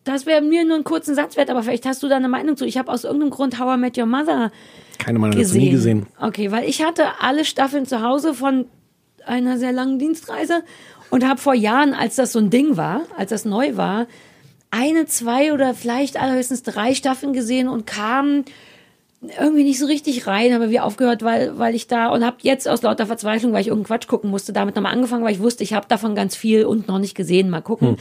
das wäre mir nur einen kurzen Satz wert, aber vielleicht hast du da eine Meinung zu. Ich habe aus irgendeinem Grund How I Met Your Mother keine Meinung dazu nie gesehen. Okay, weil ich hatte alle Staffeln zu Hause von einer sehr langen Dienstreise und habe vor Jahren, als das so ein Ding war, als das neu war, eine, zwei oder vielleicht allerhöchstens drei Staffeln gesehen und kam irgendwie nicht so richtig rein, habe wir aufgehört, weil weil ich da und habe jetzt aus lauter Verzweiflung, weil ich irgendeinen Quatsch gucken musste, damit nochmal angefangen, weil ich wusste, ich habe davon ganz viel und noch nicht gesehen, mal gucken.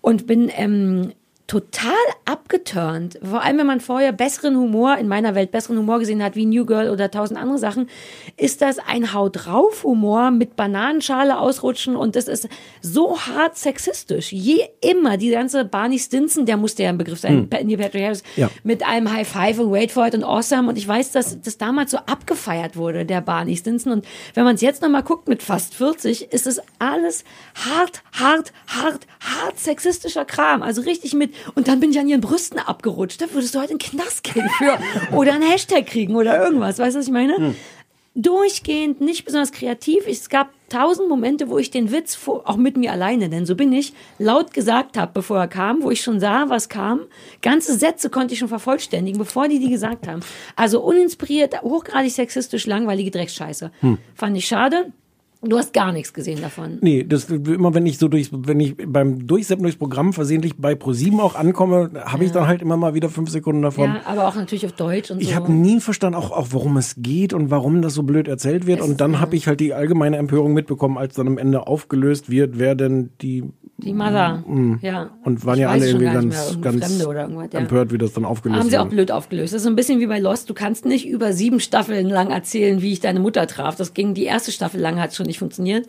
Und bin ähm, total abgeturnt. Vor allem, wenn man vorher besseren Humor, in meiner Welt besseren Humor gesehen hat, wie New Girl oder tausend andere Sachen, ist das ein Haut drauf Humor mit Bananenschale ausrutschen und das ist so hart sexistisch. Je immer, die ganze Barney Stinson, der musste ja ein Begriff sein, hm. Neil Patrick Harris, Ja. mit einem High Five und Wait for it und Awesome und ich weiß, dass das damals so abgefeiert wurde, der Barney Stinson und wenn man es jetzt nochmal guckt mit fast 40, ist es alles hart, hart, hart, hart sexistischer Kram, also richtig mit und dann bin ich an ihren Brüsten abgerutscht, da würdest du heute einen Knast kriegen für oder einen Hashtag kriegen oder irgendwas, weißt du, was ich meine? durchgehend nicht besonders kreativ. Es gab tausend Momente, wo ich den Witz auch mit mir alleine, denn so bin ich, laut gesagt habe, bevor er kam, wo ich schon sah, was kam. Ganze Sätze konnte ich schon vervollständigen, bevor die die gesagt haben. Also uninspiriert, hochgradig sexistisch, langweilige Drecksscheiße. Fand ich schade. Du hast gar nichts gesehen davon. Nee, das immer wenn ich so durch, wenn ich beim Durchseppen durchs Programm versehentlich bei ProSieben auch ankomme, habe ich dann halt immer mal wieder fünf Sekunden davon. Ja, aber auch natürlich auf Deutsch und Ich so. habe nie verstanden, auch, auch worum es geht und warum das so blöd erzählt wird. Es- und dann ja. habe ich halt die allgemeine Empörung mitbekommen, als dann am Ende aufgelöst wird, wer denn die die Mother. Ja. und waren Ich ja alle irgendwie ganz, ganz ja. empört, wie das dann aufgelöst Haben sie auch wurde. blöd aufgelöst. Das ist so ein bisschen wie bei Lost. Du kannst nicht über sieben Staffeln lang erzählen, wie ich deine Mutter traf. Das ging die erste Staffel lang, hat schon nicht funktioniert.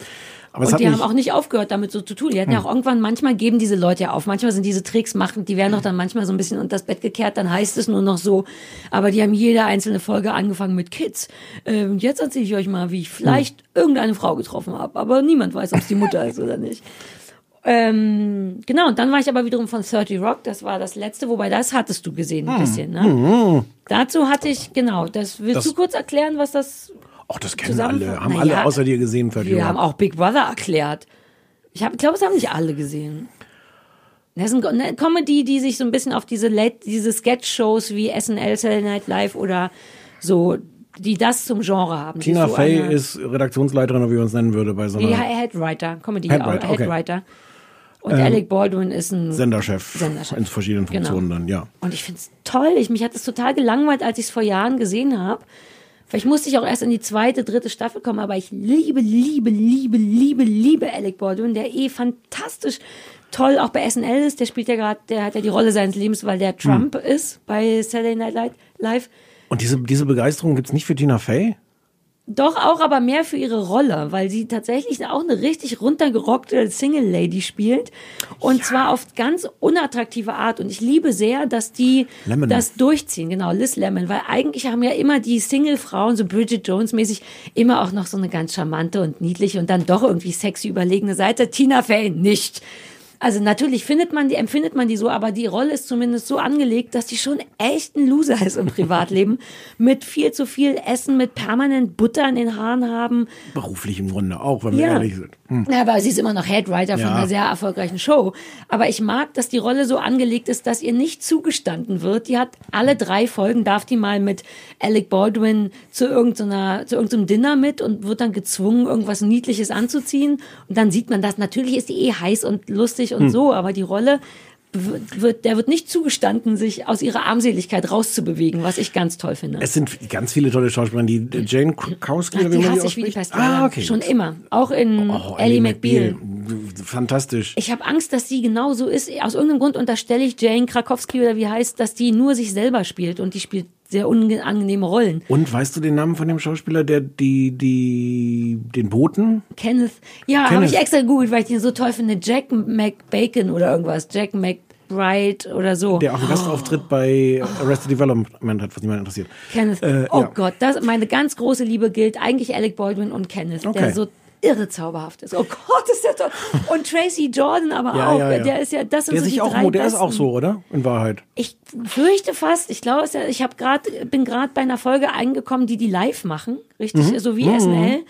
Aber und die haben auch nicht aufgehört, damit so zu tun. Die hatten ja auch irgendwann, manchmal geben diese Leute ja auf. Manchmal sind diese Tricks machen, die werden doch dann manchmal so ein bisschen unter das Bett gekehrt, dann heißt es nur noch so. Aber die haben jede einzelne Folge angefangen mit Kids. Ähm, jetzt erzähle ich euch mal, wie ich vielleicht irgendeine Frau getroffen habe. Aber niemand weiß, ob es die Mutter ist oder nicht. Ähm, genau, und dann war ich aber wiederum von 30 Rock, das war das letzte, wobei das hattest du gesehen ein bisschen, ne? Dazu hatte ich, genau, das willst Das- du kurz erklären, was das Ach, das kennen alle, haben alle ja, außer dir gesehen, Wir Ferdi. haben auch Big Brother erklärt. Ich, glaube, es haben nicht alle gesehen. Das ist eine Comedy, die sich so ein bisschen auf diese, Late, diese Sketch-Shows wie SNL, Saturday Night Live oder so, die das zum Genre haben. Tina so Fey ist Redaktionsleiterin, oder wie man es nennen würde, bei so einer Headwriter, Comedy, Headwriter, okay. Headwriter. Und Alec Baldwin ist ein Senderchef, Senderchef. in verschiedenen Genau. Funktionen dann, ja. Und ich finde es toll. Ich, mich hat es total gelangweilt, als ich es vor Jahren gesehen habe. Vielleicht musste ich auch erst in die zweite, dritte Staffel kommen, aber ich liebe, liebe, liebe, liebe, liebe Alec Baldwin, der eh fantastisch toll auch bei SNL ist. Der spielt ja gerade, der hat ja die Rolle seines Lebens, weil der Trump ist bei Saturday Night Live- Live. Und diese, diese Begeisterung gibt's nicht für Tina Fey? Doch auch, aber mehr für ihre Rolle, weil sie tatsächlich auch eine richtig runtergerockte Single Lady spielt. Und zwar auf ganz unattraktive Art. Und ich liebe sehr, dass die Lemon. das durchziehen. Genau, Liz Lemon. Weil eigentlich haben ja immer die Single-Frauen, so Bridget Jones mäßig, immer auch noch so eine ganz charmante und niedliche und dann doch irgendwie sexy überlegene Seite. Tina Fey nicht. Also natürlich findet man die, empfindet man die so, aber die Rolle ist zumindest so angelegt, dass die schon echt ein Loser ist im Privatleben. mit viel zu viel Essen, mit permanent Butter in den Haaren haben. Beruflich im Grunde auch, wenn wir Ja. ehrlich sind. Hm. Ja, aber sie ist immer noch Headwriter von Ja. einer sehr erfolgreichen Show. Aber ich mag, dass die Rolle so angelegt ist, dass ihr nicht zugestanden wird. Die hat alle drei Folgen, darf die mal mit Alec Baldwin zu irgendeiner, zu irgendeinem Dinner mit und wird dann gezwungen, irgendwas Niedliches anzuziehen. Und dann sieht man das. Natürlich ist die eh heiß und lustig lustig und so, aber die Rolle wird, der wird nicht zugestanden, sich aus ihrer Armseligkeit rauszubewegen, was ich ganz toll finde. Es sind ganz viele tolle Schauspieler, die Jane Krakowski, Ach, oder wie die man die hasse ich wie die. Pest. Ah, okay. Schon immer. Auch in Oh, Ellie McBeal. Fantastisch. Ich habe Angst, dass sie genau so ist. Aus irgendeinem Grund unterstelle ich Jane Krakowski oder wie heißt, dass die nur sich selber spielt und die spielt sehr unangenehme Rollen. Und weißt du den Namen von dem Schauspieler, der die, die, den Boten? Kenneth. Ja, habe ich extra gegoogelt, weil ich den so toll finde. Jack McBacon oder irgendwas. Jack McBride oder so. Der auch einen Gastauftritt bei Arrested Development hat, was niemand interessiert. Kenneth. Äh, oh ja. Gott, das, meine ganz große Liebe gilt eigentlich Alec Baldwin und Kenneth, Okay. der so irre zauberhaft ist. Oh Gott, ist der toll. Und Tracy Jordan aber Ja, auch. ja, ja. Der ist ja, das sind Der so sich die auch, drei der ist auch so, oder? In Wahrheit. Ich fürchte fast, ich glaube, ich habe gerade bin gerade bei einer Folge eingekommen, die die live machen, richtig, Mhm. so wie SNL.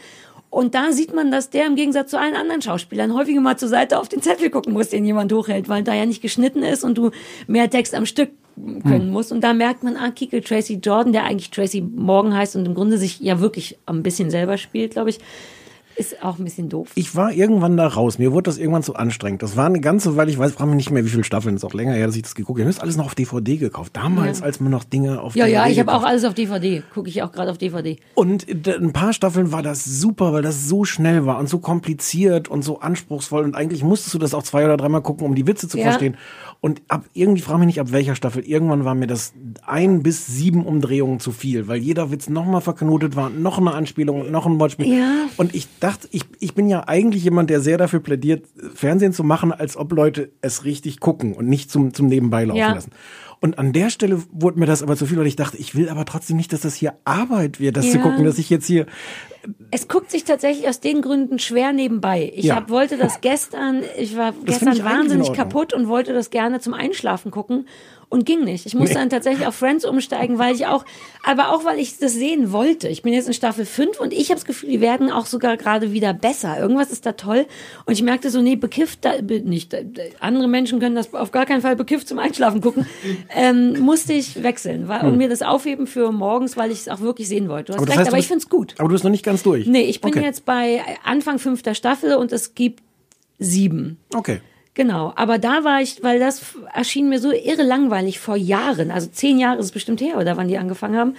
Und da sieht man, dass der im Gegensatz zu allen anderen Schauspielern häufiger mal zur Seite auf den Zettel gucken muss, den jemand hochhält, weil da ja nicht geschnitten ist und du mehr Text am Stück können Mhm. musst. Und da merkt man, ah, Kickel Tracy Jordan, der eigentlich Tracy Morgan heißt und im Grunde sich ja wirklich ein bisschen selber spielt, glaube ich, ist auch ein bisschen doof. Ich war irgendwann da raus. Mir wurde das irgendwann zu anstrengend. Das war eine ganze Weile, ich weiß, frage mich nicht mehr, wie viele Staffeln. ist auch länger her, dass ich das geguckt habe. Ich habe das alles noch auf DVD gekauft. Damals, Ja. als man noch Dinge auf ja, DVD ja, ich habe auch alles auf DVD. Gucke ich auch gerade auf DVD. Und d- ein paar Staffeln war das super, weil das so schnell war und so kompliziert und so anspruchsvoll. Und eigentlich musstest du das auch zwei oder dreimal gucken, um die Witze zu Ja. verstehen. Und ab irgendwie frage mich nicht, ab welcher Staffel. Irgendwann war mir das ein bis sieben Umdrehungen zu viel, weil jeder Witz nochmal verknotet war, noch eine Anspielung und noch ein Wortspiel. Ja. Und ich dachte, ich, ich bin ja eigentlich jemand, der sehr dafür plädiert, Fernsehen zu machen, als ob Leute es richtig gucken und nicht zum, zum Nebenbei laufen Ja. lassen. Und an der Stelle wurde mir das aber zu viel, weil ich dachte, ich will aber trotzdem nicht, dass das hier Arbeit wird, das zu Ja. gucken, dass ich jetzt hier Es guckt sich tatsächlich aus den Gründen schwer nebenbei. Ich Ja. hab, wollte das gestern, ich war finde gestern wahnsinnig kaputt und wollte das gerne zum Einschlafen gucken und ging nicht. Ich musste Nee. dann tatsächlich auf Friends umsteigen, weil ich auch, aber auch weil ich das sehen wollte. Ich bin jetzt in Staffel 5 und ich habe das Gefühl, die werden auch sogar gerade wieder besser. Irgendwas ist da toll und ich merkte so, nee, bekifft da, nicht. äh, Andere Menschen können das auf gar keinen Fall bekifft zum Einschlafen gucken. ähm, musste ich wechseln weil, und mir das aufheben für morgens, weil ich es auch wirklich sehen wollte. Du hast Hm. das recht, heißt, aber ich find's gut. Aber du bist noch nicht ganz durch. Nee, ich bin okay. jetzt bei Anfang fünfter Staffel und es gibt sieben. Okay. Genau, aber da war ich, weil das erschien mir so irre langweilig vor Jahren, also zehn Jahre ist es bestimmt her, oder wann die angefangen haben.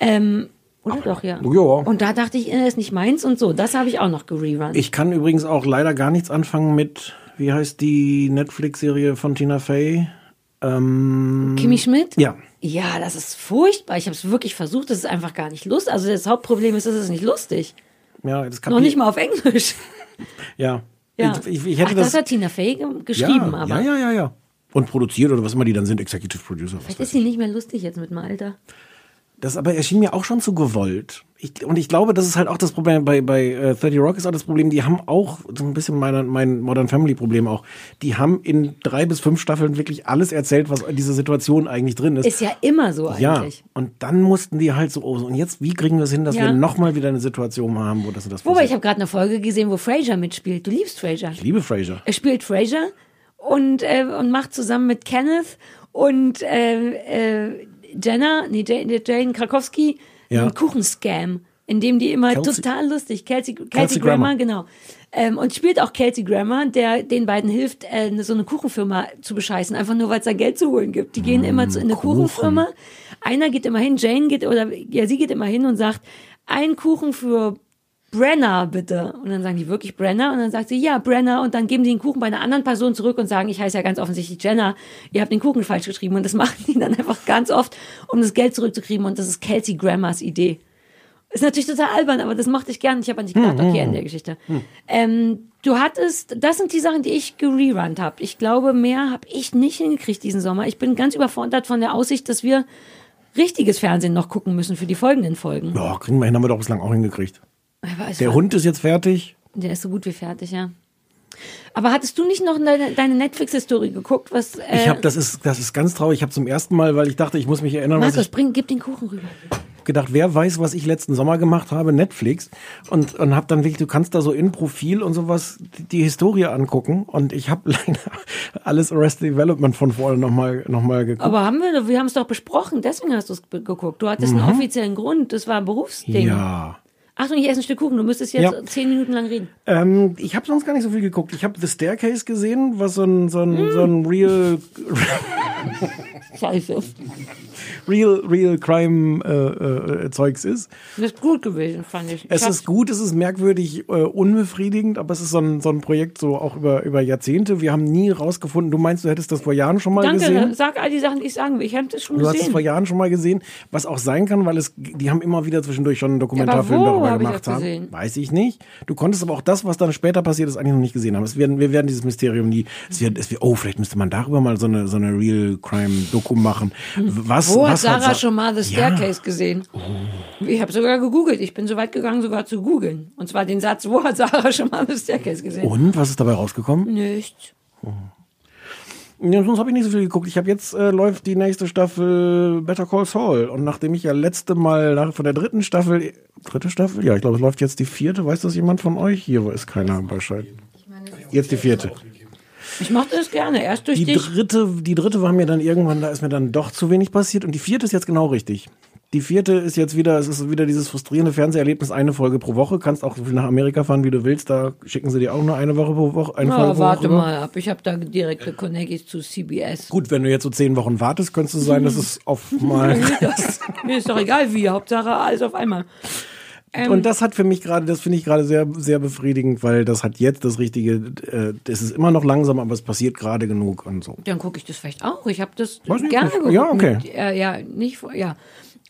Ähm, oder doch, ja. ja. Und da dachte ich, äh, ist nicht meins und so. Das habe ich auch noch gererun. Ich kann übrigens auch leider gar nichts anfangen mit, wie heißt die Netflix-Serie von Tina Fey? Ähm, Kimi Schmidt? ja. Ja, das ist furchtbar. Ich habe es wirklich versucht, das ist einfach gar nicht lustig. Also das Hauptproblem ist, es ist nicht lustig. Ja, das Noch nicht mal auf Englisch. Ja. Ja. Ich, ich, hätte Ach, das, das hat Tina Fey ge- geschrieben, ja, aber Ja, ja, ja, ja. Und produziert oder was immer die dann sind, Executive Producer. Vielleicht ist sie nicht mehr lustig jetzt mit dem Alter. Das aber erschien mir auch schon zu gewollt. Ich, und ich glaube, das ist halt auch das Problem bei, bei äh, 30 Rock ist auch das Problem, die haben auch so ein bisschen meine, mein Modern Family Problem auch. Die haben in drei bis fünf Staffeln wirklich alles erzählt, was in dieser Situation eigentlich drin ist. Ist ja immer so ja, eigentlich. und dann mussten die halt so, oh, und jetzt, wie kriegen wir es hin, dass Ja. wir nochmal wieder eine Situation haben, wo das und das Wobei, ich habe gerade eine Folge gesehen, wo Frasier mitspielt. Du liebst Frasier. Ich liebe Frasier. Er spielt Frasier und, äh, und macht zusammen mit Kenneth und äh, äh, Jenna, nee, Jane, Jane Krakowski, Ja. einen Kuchenscam, in dem die immer Kelsey- total lustig, Kelsey, Kelsey, Kelsey Grammer, Grammer. genau. Ähm, und spielt auch Kelsey Grammer, der den beiden hilft, äh, so eine Kuchenfirma zu bescheißen, einfach nur, weil es da Geld zu holen gibt. Die gehen immer zu, in eine Mm, Kuchen. Kuchenfirma. Einer geht immer hin, Jane geht, oder ja, sie geht immer hin und sagt, ein Kuchen für Brenner, bitte. Und dann sagen die wirklich Brenner. Und dann sagt sie, ja, Brenner. Und dann geben die den Kuchen bei einer anderen Person zurück und sagen, ich heiße ja ganz offensichtlich Jenna. Ihr habt den Kuchen falsch geschrieben. Und das machen die dann einfach ganz oft, um das Geld zurückzukriegen. Und das ist Kelsey Grammers Idee. Ist natürlich total albern, aber das mochte ich gern. Ich habe an dich gedacht, okay, in der Geschichte. Ähm, du hattest, das sind die Sachen, die ich gererunnt habe. Ich glaube, mehr habe ich nicht hingekriegt diesen Sommer. Ich bin ganz überfordert von der Aussicht, dass wir richtiges Fernsehen noch gucken müssen für die folgenden Folgen. Ja, kriegen wir hin, haben wir doch bislang auch hingekriegt. Der Hund ist jetzt fertig. Der ist so gut wie fertig, ja. Aber hattest du nicht noch deine, deine Netflix-Historie geguckt? Was, äh, Ich habe, das ist, das ist ganz traurig. Ich habe zum ersten Mal, weil ich dachte, ich muss mich erinnern, was Markus, ich bring, gib den Kuchen rüber. gedacht, wer weiß, was ich letzten Sommer gemacht habe, Netflix und und habe dann wirklich, du kannst da so in Profil und sowas die, die Historie angucken und ich habe leider alles Arrested Development von vorne nochmal noch mal geguckt. Aber haben wir, wir haben es doch besprochen, deswegen hast du es geguckt. Du hattest einen offiziellen Grund, das war ein Berufsding. Mhm. ja, Achtung, ich esse ein Stück Kuchen. Du müsstest jetzt Ja. zehn Minuten lang reden. Ähm, ich habe sonst gar nicht so viel geguckt. Ich habe The Staircase gesehen, was so ein, so ein, so ein real, Scheiße. real, real Crime äh, äh, Zeugs ist. Das ist gut gewesen, fand ich. Es ich ist gut, es ist merkwürdig, äh, unbefriedigend, aber es ist so ein, so ein Projekt so auch über, über Jahrzehnte. Wir haben nie rausgefunden, du meinst, du hättest das vor Jahren schon mal Danke, gesehen? sag all die Sachen, die ich sagen will. Ich habe das schon Du hast es gesehen. vor Jahren schon mal gesehen, was auch sein kann, weil es, die haben immer wieder zwischendurch schon einen Dokumentarfilm wo darüber ich gemacht das haben. gesehen? Weiß ich nicht. Du konntest aber auch das, was dann später passiert ist, eigentlich noch nicht gesehen haben. Es werden, wir werden dieses Mysterium nie, es wird, es wird, oh, vielleicht müsste man darüber mal so eine, so eine Real Crime Doku machen. Was, Wo hat was Sarah Sa- schon mal The Ja. Staircase gesehen? Ich habe sogar gegoogelt. Ich bin so weit gegangen, sogar zu googeln. Und zwar den Satz, wo hat Sarah schon mal The Staircase gesehen? Und, was ist dabei rausgekommen? Nichts. Ja, sonst habe ich nicht so viel geguckt. Ich habe jetzt äh, läuft die nächste Staffel Better Call Saul und nachdem ich ja letzte Mal nach, von der dritten Staffel, dritte Staffel, ja, ich glaube, es läuft jetzt die vierte. Weiß das jemand von euch? Hier ist keiner Bescheid. Jetzt die vierte. Ich mochte das gerne. Erst durch Die dich. dritte, die dritte war mir dann irgendwann, da ist mir dann doch zu wenig passiert und die vierte ist jetzt genau richtig. Die vierte ist jetzt wieder, es ist wieder dieses frustrierende Fernseherlebnis, eine Folge pro Woche. Kannst auch so viel nach Amerika fahren, wie du willst. Da schicken sie dir auch nur eine Woche pro Woche. Eine Folge Ja, pro warte Woche. mal ab. Ich habe da direkte Connections zu CBS. Gut, wenn du jetzt so zehn Wochen wartest, könnte es sein, dass es auf mal. Mir ist doch egal wie. Hauptsache alles auf einmal. Ähm, Und das hat für mich gerade, das finde ich gerade sehr, sehr befriedigend, weil das hat jetzt das Richtige, äh, es ist immer noch langsam, aber es passiert gerade genug und so. Dann gucke ich das vielleicht auch. Ich habe das Weiß gerne geguckt. ja, okay. Mit, äh, ja, nicht vor, ja.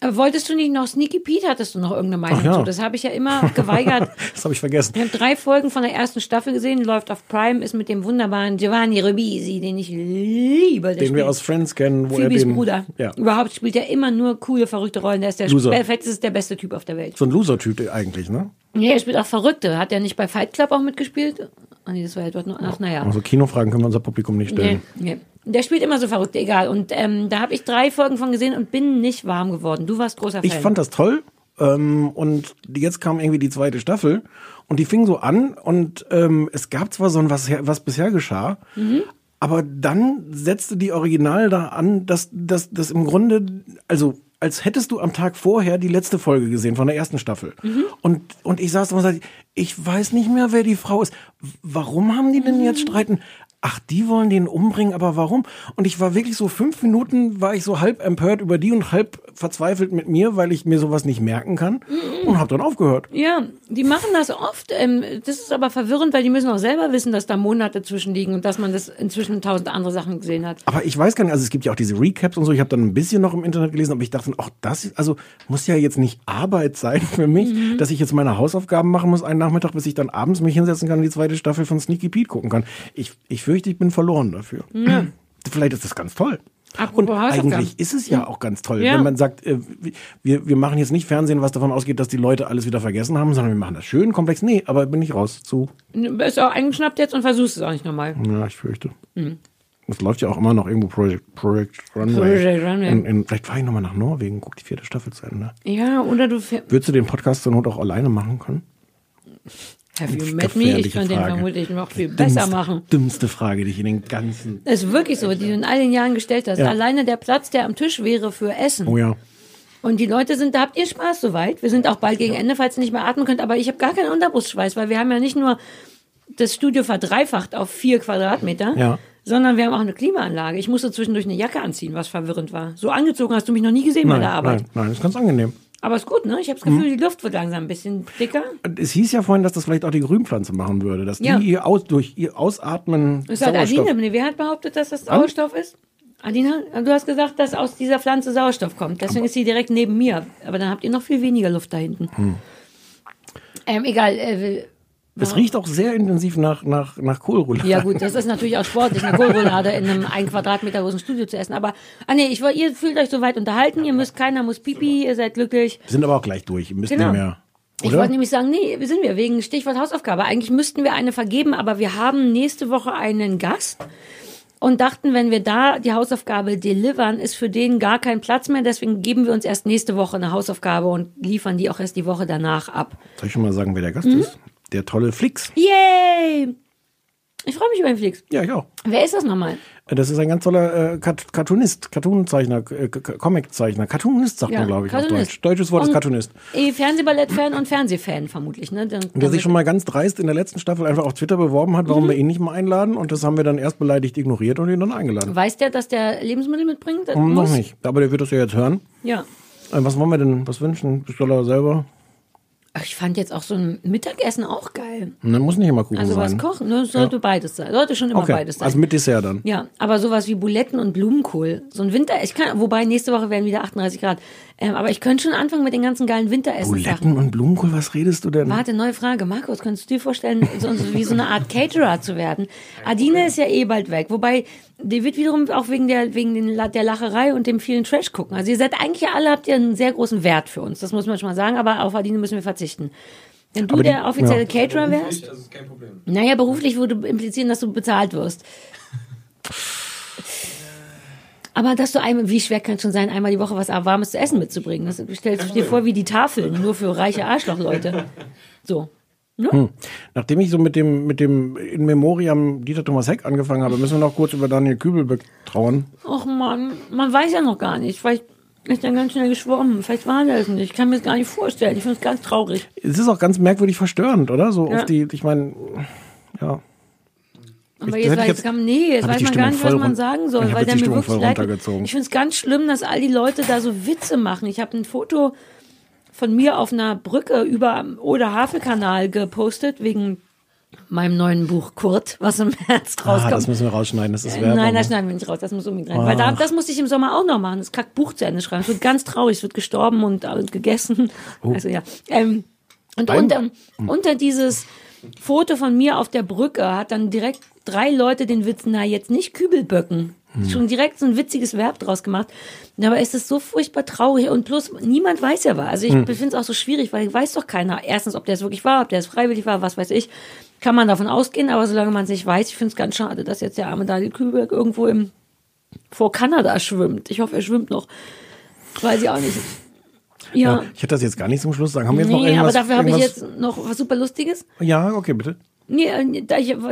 Aber wolltest du nicht noch Sneaky Pete? Hattest du noch irgendeine Meinung ja. zu? Das habe ich ja immer geweigert. Das habe ich vergessen. Ich habe drei Folgen von der ersten Staffel gesehen, läuft auf Prime, ist mit dem wunderbaren Giovanni Ribisi, den ich liebe. Den wir aus Friends kennen, wo Phoebes er den. Bruder. Ja. Überhaupt spielt er immer nur coole, verrückte Rollen. Der ist der Loser. Ist der beste Typ auf der Welt. So ein Loser-Typ eigentlich, ne? Nee, er spielt auch Verrückte. Hat er nicht bei Fight Club auch mitgespielt? Ah, nee, das war ja dort noch. Ach, naja. Also Kinofragen können wir unser Publikum nicht stellen. Nee, nee. Der spielt immer so verrückt, egal. Und ähm, da habe ich drei Folgen von gesehen und bin nicht warm geworden. Du warst großer Fan. Ich fand das toll. Ähm, und jetzt kam irgendwie die zweite Staffel und die fing so an und ähm, es gab zwar so ein, was, was bisher geschah, Mhm. aber dann setzte die Original da an, dass dass dass im Grunde, also als hättest du am Tag vorher die letzte Folge gesehen von der ersten Staffel. Mhm. Und, und ich saß da und sagte, ich weiß nicht mehr, wer die Frau ist. Warum haben die denn Mhm. jetzt Streiten? Ach, die wollen den umbringen, aber warum? Und ich war wirklich so fünf Minuten, war ich so halb empört über die und halb verzweifelt mit mir, weil ich mir sowas nicht merken kann und habe dann aufgehört. Ja, die machen das oft. Ähm, das ist aber verwirrend, weil die müssen auch selber wissen, dass da Monate zwischenliegen und dass man das inzwischen tausend andere Sachen gesehen hat. Aber ich weiß gar nicht, also es gibt ja auch diese Recaps und so, ich habe dann ein bisschen noch im Internet gelesen, aber ich dachte, auch das, also muss ja jetzt nicht Arbeit sein für mich, Mhm. dass ich jetzt meine Hausaufgaben machen muss einen Nachmittag, bis ich dann abends mich hinsetzen kann und die zweite Staffel von Sneaky Pete gucken kann. Ich, ich fürchte, ich bin verloren dafür. Vielleicht ist das ganz toll. Apropos Und eigentlich ist es ja auch ganz toll, Ja. wenn man sagt, äh, wir, wir machen jetzt nicht Fernsehen, was davon ausgeht, dass die Leute alles wieder vergessen haben, sondern wir machen das schön komplex. Nee, aber bin ich raus zu. Bist auch eingeschnappt jetzt und versuchst es auch nicht nochmal. Ja, ich fürchte. Es läuft ja auch immer noch irgendwo Project, Project Runway. Project Runway. In, in, vielleicht fahre ich nochmal nach Norwegen, guck die vierte Staffel zu Ende. Ja, oder du Würdest du den Podcast zur Not auch alleine machen können? Have you met me? Ich kann den vermutlich noch viel besser Dümmste- machen. Dümmste Frage, die ich in den ganzen. Das ist wirklich so, die du in all den Jahren gestellt hast. Ja. Alleine der Platz, der am Tisch wäre für Essen. Oh ja. Und die Leute sind, da habt ihr Spaß soweit. Wir sind auch bald gegen Ende, falls ihr nicht mehr atmen könnt. Aber ich habe gar keinen Unterbrustschweiß, weil wir haben ja nicht nur das Studio verdreifacht auf vier Quadratmeter, Ja. sondern wir haben auch eine Klimaanlage. Ich musste zwischendurch eine Jacke anziehen, was verwirrend war. So angezogen hast du mich noch nie gesehen bei Nein, der Arbeit. nein, nein, ist ganz angenehm. Aber ist gut, ne? Ich habe das Gefühl, die Luft wird langsam ein bisschen dicker. Es hieß ja vorhin, dass das vielleicht auch die Grünpflanze machen würde, dass Ja. die ihr aus, durch ihr Ausatmen Das hat. Adina, nee, wer hat behauptet, dass das Sauerstoff ist? Adina, du hast gesagt, dass aus dieser Pflanze Sauerstoff kommt. Deswegen ist sie direkt neben mir. Aber dann habt ihr noch viel weniger Luft da hinten. Hm. Ähm, egal. Äh, Es riecht auch sehr intensiv nach, nach, nach Kohlroulade. ja gut, das ist natürlich auch sportlich, eine Kohlroulade in einem ein Quadratmeter großen Studio zu essen. Aber, ah nee, ich, ihr fühlt euch soweit unterhalten, ihr müsst, keiner muss pipi, ihr seid glücklich. Wir sind aber auch gleich durch. Ihr müsst Genau. nicht mehr. Ich Oder? wollte nämlich sagen, nee, wir sind wir, wegen Stichwort Hausaufgabe. Eigentlich müssten wir eine vergeben, aber wir haben nächste Woche einen Gast und dachten, wenn wir da die Hausaufgabe delivern, ist für den gar kein Platz mehr. Deswegen geben wir uns erst nächste Woche eine Hausaufgabe und liefern die auch erst die Woche danach ab. Soll ich schon mal sagen, wer der Gast Mhm. ist? Der tolle Flix. Yay! Ich freue mich über den Flix. Ja, ich auch. Wer ist das nochmal? Das ist ein ganz toller äh, Cartoonist, Cartoonzeichner, äh, Comiczeichner. Cartoonist sagt Ja, man, glaube ich, auf Cartoonist. Deutsch. Deutsches Wort ist Und- Cartoonist. Eh, Fernsehballett-Fan und Fernsehfan vermutlich, ne? Dann, Der sich schon mal ganz dreist in der letzten Staffel einfach auf Twitter beworben hat, Mhm. warum wir ihn nicht mal einladen. Und das haben wir dann erst beleidigt ignoriert und ihn dann eingeladen. Weiß der, dass der Lebensmittel mitbringt? Noch nicht. Aber der wird das ja jetzt hören. Ja. Äh, was wollen wir denn? Was wünschen? Bestell er selber? Ach, ich fand jetzt auch so ein Mittagessen auch geil. Dann muss nicht immer Kuchen Also was sein. kochen, ne? sollte beides sein. Sollte schon immer Okay, beides sein. also mit Dessert dann. ja, aber sowas wie Buletten und Blumenkohl. So ein Winter, ich kann, wobei nächste Woche werden wieder 38 Grad. Ähm, aber ich könnte schon anfangen mit den ganzen geilen Winteressen-Sachen. Buletten und Blumenkohl, was redest du denn? Warte, neue Frage. Markus, könntest du dir vorstellen, so, so wie so eine Art Caterer zu werden? Adine ist ja eh bald weg. Wobei, die wird wiederum auch wegen der, wegen den, der Lacherei und dem vielen Trash gucken. Also ihr seid eigentlich ja alle, habt ihr einen sehr großen Wert für uns. Das muss man schon mal sagen, aber auf Adine müssen wir verzichten. Wenn du die- der offizielle ja. Caterer wärst, Das ist kein Problem. naja, beruflich würde implizieren, dass du bezahlt wirst. Aber dass du einmal, wie schwer kann es schon sein, einmal die Woche was Warmes zu essen mitzubringen? Das stellst du dir vor wie die Tafeln, nur für reiche Arschlochleute. So. Nachdem ich so mit dem, mit dem In Memoriam Dieter Thomas Heck angefangen habe, müssen wir noch kurz über Daniel Kübel betrauern. Och man, man weiß ja noch gar nicht. Vielleicht ist er ganz schnell geschwommen. Vielleicht war er es nicht. Ich kann mir das gar nicht vorstellen. Ich finde es ganz traurig. Es ist auch ganz merkwürdig verstörend, oder? So Ja. auf die, ich meine, ja. Aber Ich- jetzt, weiß, jetzt- kam, nee, jetzt weiß man Stimmung gar nicht, was man sagen soll, weil der mir Stimmung wirklich leid. Ich finde es ganz schlimm, dass all die Leute da so Witze machen. Ich habe ein Foto von mir auf einer Brücke über Oder Havelkanal gepostet wegen meinem neuen Buch Kurt, was im März Ah, rauskommt. das müssen wir rausschneiden, das ist Werbung. Nein, ne? das schneiden wir nicht raus, das muss unbedingt rein. Weil da, das musste ich im Sommer auch noch machen, das Kackbuch zu Ende schreiben. Es wird ganz traurig, es wird gestorben und, und gegessen. Also ja. Ähm, und Beim- unter, unter dieses Foto von mir auf der Brücke hat dann direkt drei Leute den Witz, na jetzt nicht Kübelböcken. Schon direkt so ein witziges Verb draus gemacht. Aber es ist so furchtbar traurig und plus niemand weiß ja war. Also ich finde es auch so schwierig, weil weiß doch keiner. Erstens, ob der es wirklich war, ob der es freiwillig war, was weiß ich. Kann man davon ausgehen, aber solange man es nicht weiß, ich finde es ganz schade, dass jetzt der arme Daniel Kühlberg irgendwo im, vor Kanada schwimmt. Ich hoffe, er schwimmt noch. Weiß ich auch nicht. Ja. Ja, ich hätte das jetzt gar nicht zum Schluss sagen. Haben wir jetzt noch nee, irgendwas? aber dafür habe ich jetzt noch was super Lustiges. Ja, okay, bitte. Nee, äh,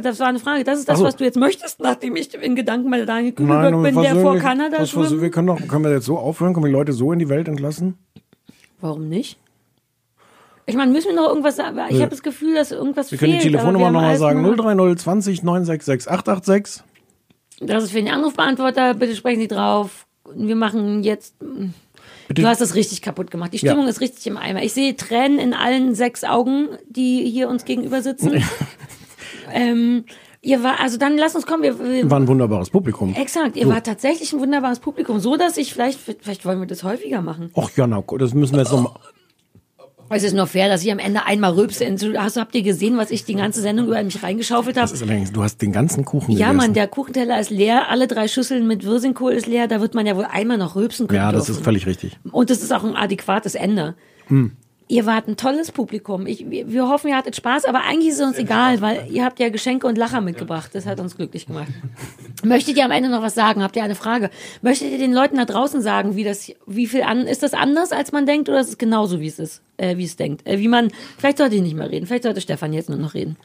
das war eine Frage. Das ist das, so. was du jetzt möchtest, nachdem ich in Gedanken bei Daniel Nein, aber bin, der vor wir- Kanada was, schwimmt. wir können, doch, können wir jetzt so aufhören? Können wir die Leute so in die Welt entlassen? Warum nicht? Ich meine, müssen wir noch irgendwas sagen? Ich habe das Gefühl, dass irgendwas Wir können die fehlt. aber Telefonnummer wir haben nochmal sagen. nur- 030 20 966 886. Das ist für den Anrufbeantworter. Bitte sprechen Sie drauf. Wir machen jetzt. Bitte. Du hast das richtig kaputt gemacht. Die Ja. Stimmung ist richtig im Eimer. Ich sehe Tränen in allen sechs Augen, die hier uns gegenüber sitzen. ähm, ihr war, also dann lass uns kommen. Wir, wir, War ein wunderbares Publikum. exakt, ihr So. war tatsächlich ein wunderbares Publikum, so dass ich vielleicht, vielleicht wollen wir das häufiger machen. Och ja, na, das müssen wir jetzt noch mal. Es ist nur fair, dass ich am Ende einmal rülpse. Also habt ihr gesehen, was ich die ganze Sendung über mich reingeschaufelt habe? Das du hast den ganzen Kuchen Ja, gegessen. Mann, der Kuchenteller ist leer, alle drei Schüsseln mit Wirsingkohl ist leer, da wird man ja wohl einmal noch rülpsen können. Ja, das dürfen. ist völlig richtig. Und es ist auch ein adäquates Ende. Ihr wart ein tolles Publikum. Ich, wir, wir hoffen, ihr hattet Spaß, aber eigentlich ist es uns egal, weil ihr habt ja Geschenke und Lacher mitgebracht. Das hat uns glücklich gemacht. Möchtet ihr am Ende noch was sagen? Habt ihr eine Frage? Möchtet ihr den Leuten da draußen sagen, wie das, wie viel an, ist das anders, als man denkt, oder ist es genauso, wie es ist, äh, wie es denkt? Äh, wie man, vielleicht sollte ich nicht mehr reden, vielleicht sollte Stefan jetzt nur noch reden.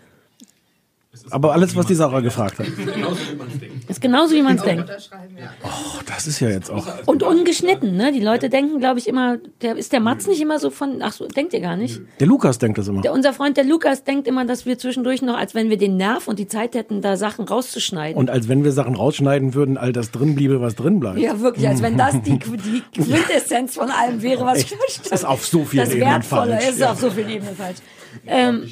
Aber alles, was die Sarah gefragt hat. Ist genauso, wie man es denkt. Unterschreiben, ja. Oh, das ist ja jetzt auch. Und ungeschnitten, ne? Die Leute denken, glaube ich, immer, der, ist der Matz nicht immer so von, ach so, denkt ihr gar nicht? Der Lukas denkt das immer. Der, unser Freund, der Lukas, denkt immer, dass wir zwischendurch noch, als wenn wir den Nerv und die Zeit hätten, da Sachen rauszuschneiden. Und als wenn wir Sachen rausschneiden würden, all das drin bliebe, was drin bleibt. ja, wirklich, als wenn das die, die Quintessenz von allem wäre, was Echt? stimmt. Das ist auf so vielen Das Ebenen Wertvolle falsch. ist auf so vielen Ebenen falsch. Ähm,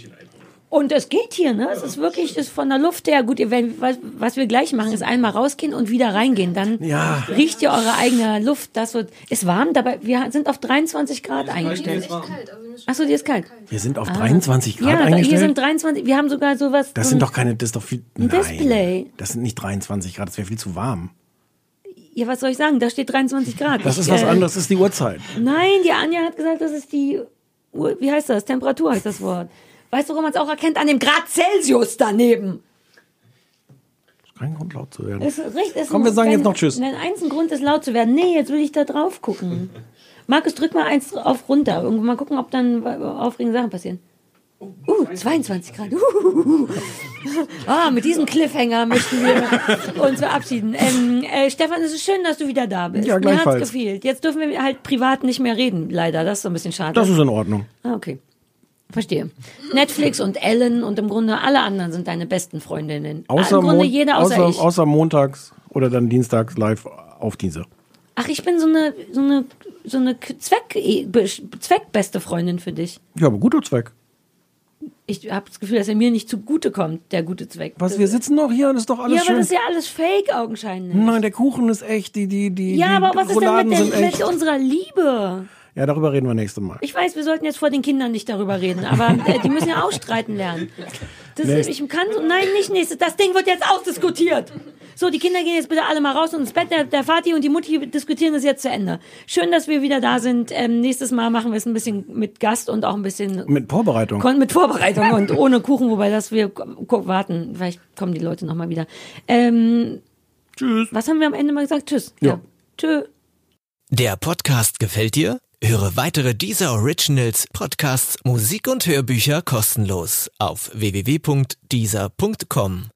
und es geht hier, ne? Es ist wirklich, ist von der Luft her gut. Ihr, wenn, was, was wir gleich machen, ist einmal rausgehen und wieder reingehen. Dann Ja. riecht ihr eure eigene Luft. Das wird, ist warm, dabei, wir sind auf 23 Grad eingestellt. Echt kalt. Also Achso, die ist kalt. Wir sind auf 23 Grad Ja, eingestellt. hier sind 23, wir haben sogar sowas. das sind doch keine, das ist doch viel. Ein Nein, Display. Das sind nicht 23 Grad, das wäre viel zu warm. Ja, was soll ich sagen? Da steht 23 Grad. Das Ich, ist was äh, anderes, das ist die Uhrzeit. Nein, die Anja hat gesagt, das ist die, Uhr- wie heißt das? Temperatur heißt das Wort. Weißt du, woran man es auch erkennt? An dem Grad Celsius daneben. Kein Grund laut zu werden. Ist ist Komm, wir sagen wenn- jetzt noch Tschüss. Wenn eins ein Grund ist, laut zu werden. Nee, jetzt will ich da drauf gucken. Markus, drück mal eins auf runter. Irgendwo mal gucken, ob dann aufregende Sachen passieren. Uh, 22 Grad. Uh, ah, mit diesem Cliffhanger möchten wir uns verabschieden. Ähm, äh, Stefan, es ist schön, dass du wieder da bist. Ja, Mir hat's gleichfalls. gefehlt. Jetzt dürfen wir halt privat nicht mehr reden, leider. Das ist so ein bisschen schade. Das ist in Ordnung. Ah, okay. Verstehe. Netflix und Ellen und im Grunde alle anderen sind deine besten Freundinnen. Außer, Im Grunde Mon- jeder außer, außer, ich. außer montags oder dann dienstags live auf diese. Ach, ich bin so eine, so eine, so eine Zweck, Zweckbeste Freundin für dich. Ja, aber guter Zweck. Ich habe das Gefühl, dass er mir nicht zugute kommt, der gute Zweck. Was, wir sitzen doch hier und ist doch alles ja, aber schön. das ist ja alles Fake augenscheinlich. Nein, der Kuchen ist echt, die, die, die, ja, die aber was ist denn mit, der, mit unserer Liebe? Ja, darüber reden wir nächstes Mal. Ich weiß, wir sollten jetzt vor den Kindern nicht darüber reden, aber äh, die müssen ja auch streiten lernen. Das, Nächst- ich kann so, nein, nicht nächstes. Das Ding wird jetzt ausdiskutiert. So, die Kinder gehen jetzt bitte alle mal raus und ins Bett. Der, der Vati und die Mutti diskutieren das jetzt zu Ende. Schön, dass wir wieder da sind. Ähm, nächstes Mal machen wir es ein bisschen mit Gast und auch ein bisschen Mit Vorbereitung. Kon mit Vorbereitung und ohne Kuchen, wobei das wir warten. Vielleicht kommen die Leute nochmal wieder. Ähm, Tschüss. was haben wir am Ende mal gesagt? Tschüss. Ja. Tschö. Der Podcast gefällt dir? Höre weitere dieser Originals, Podcasts, Musik und Hörbücher kostenlos auf www.dieser.com.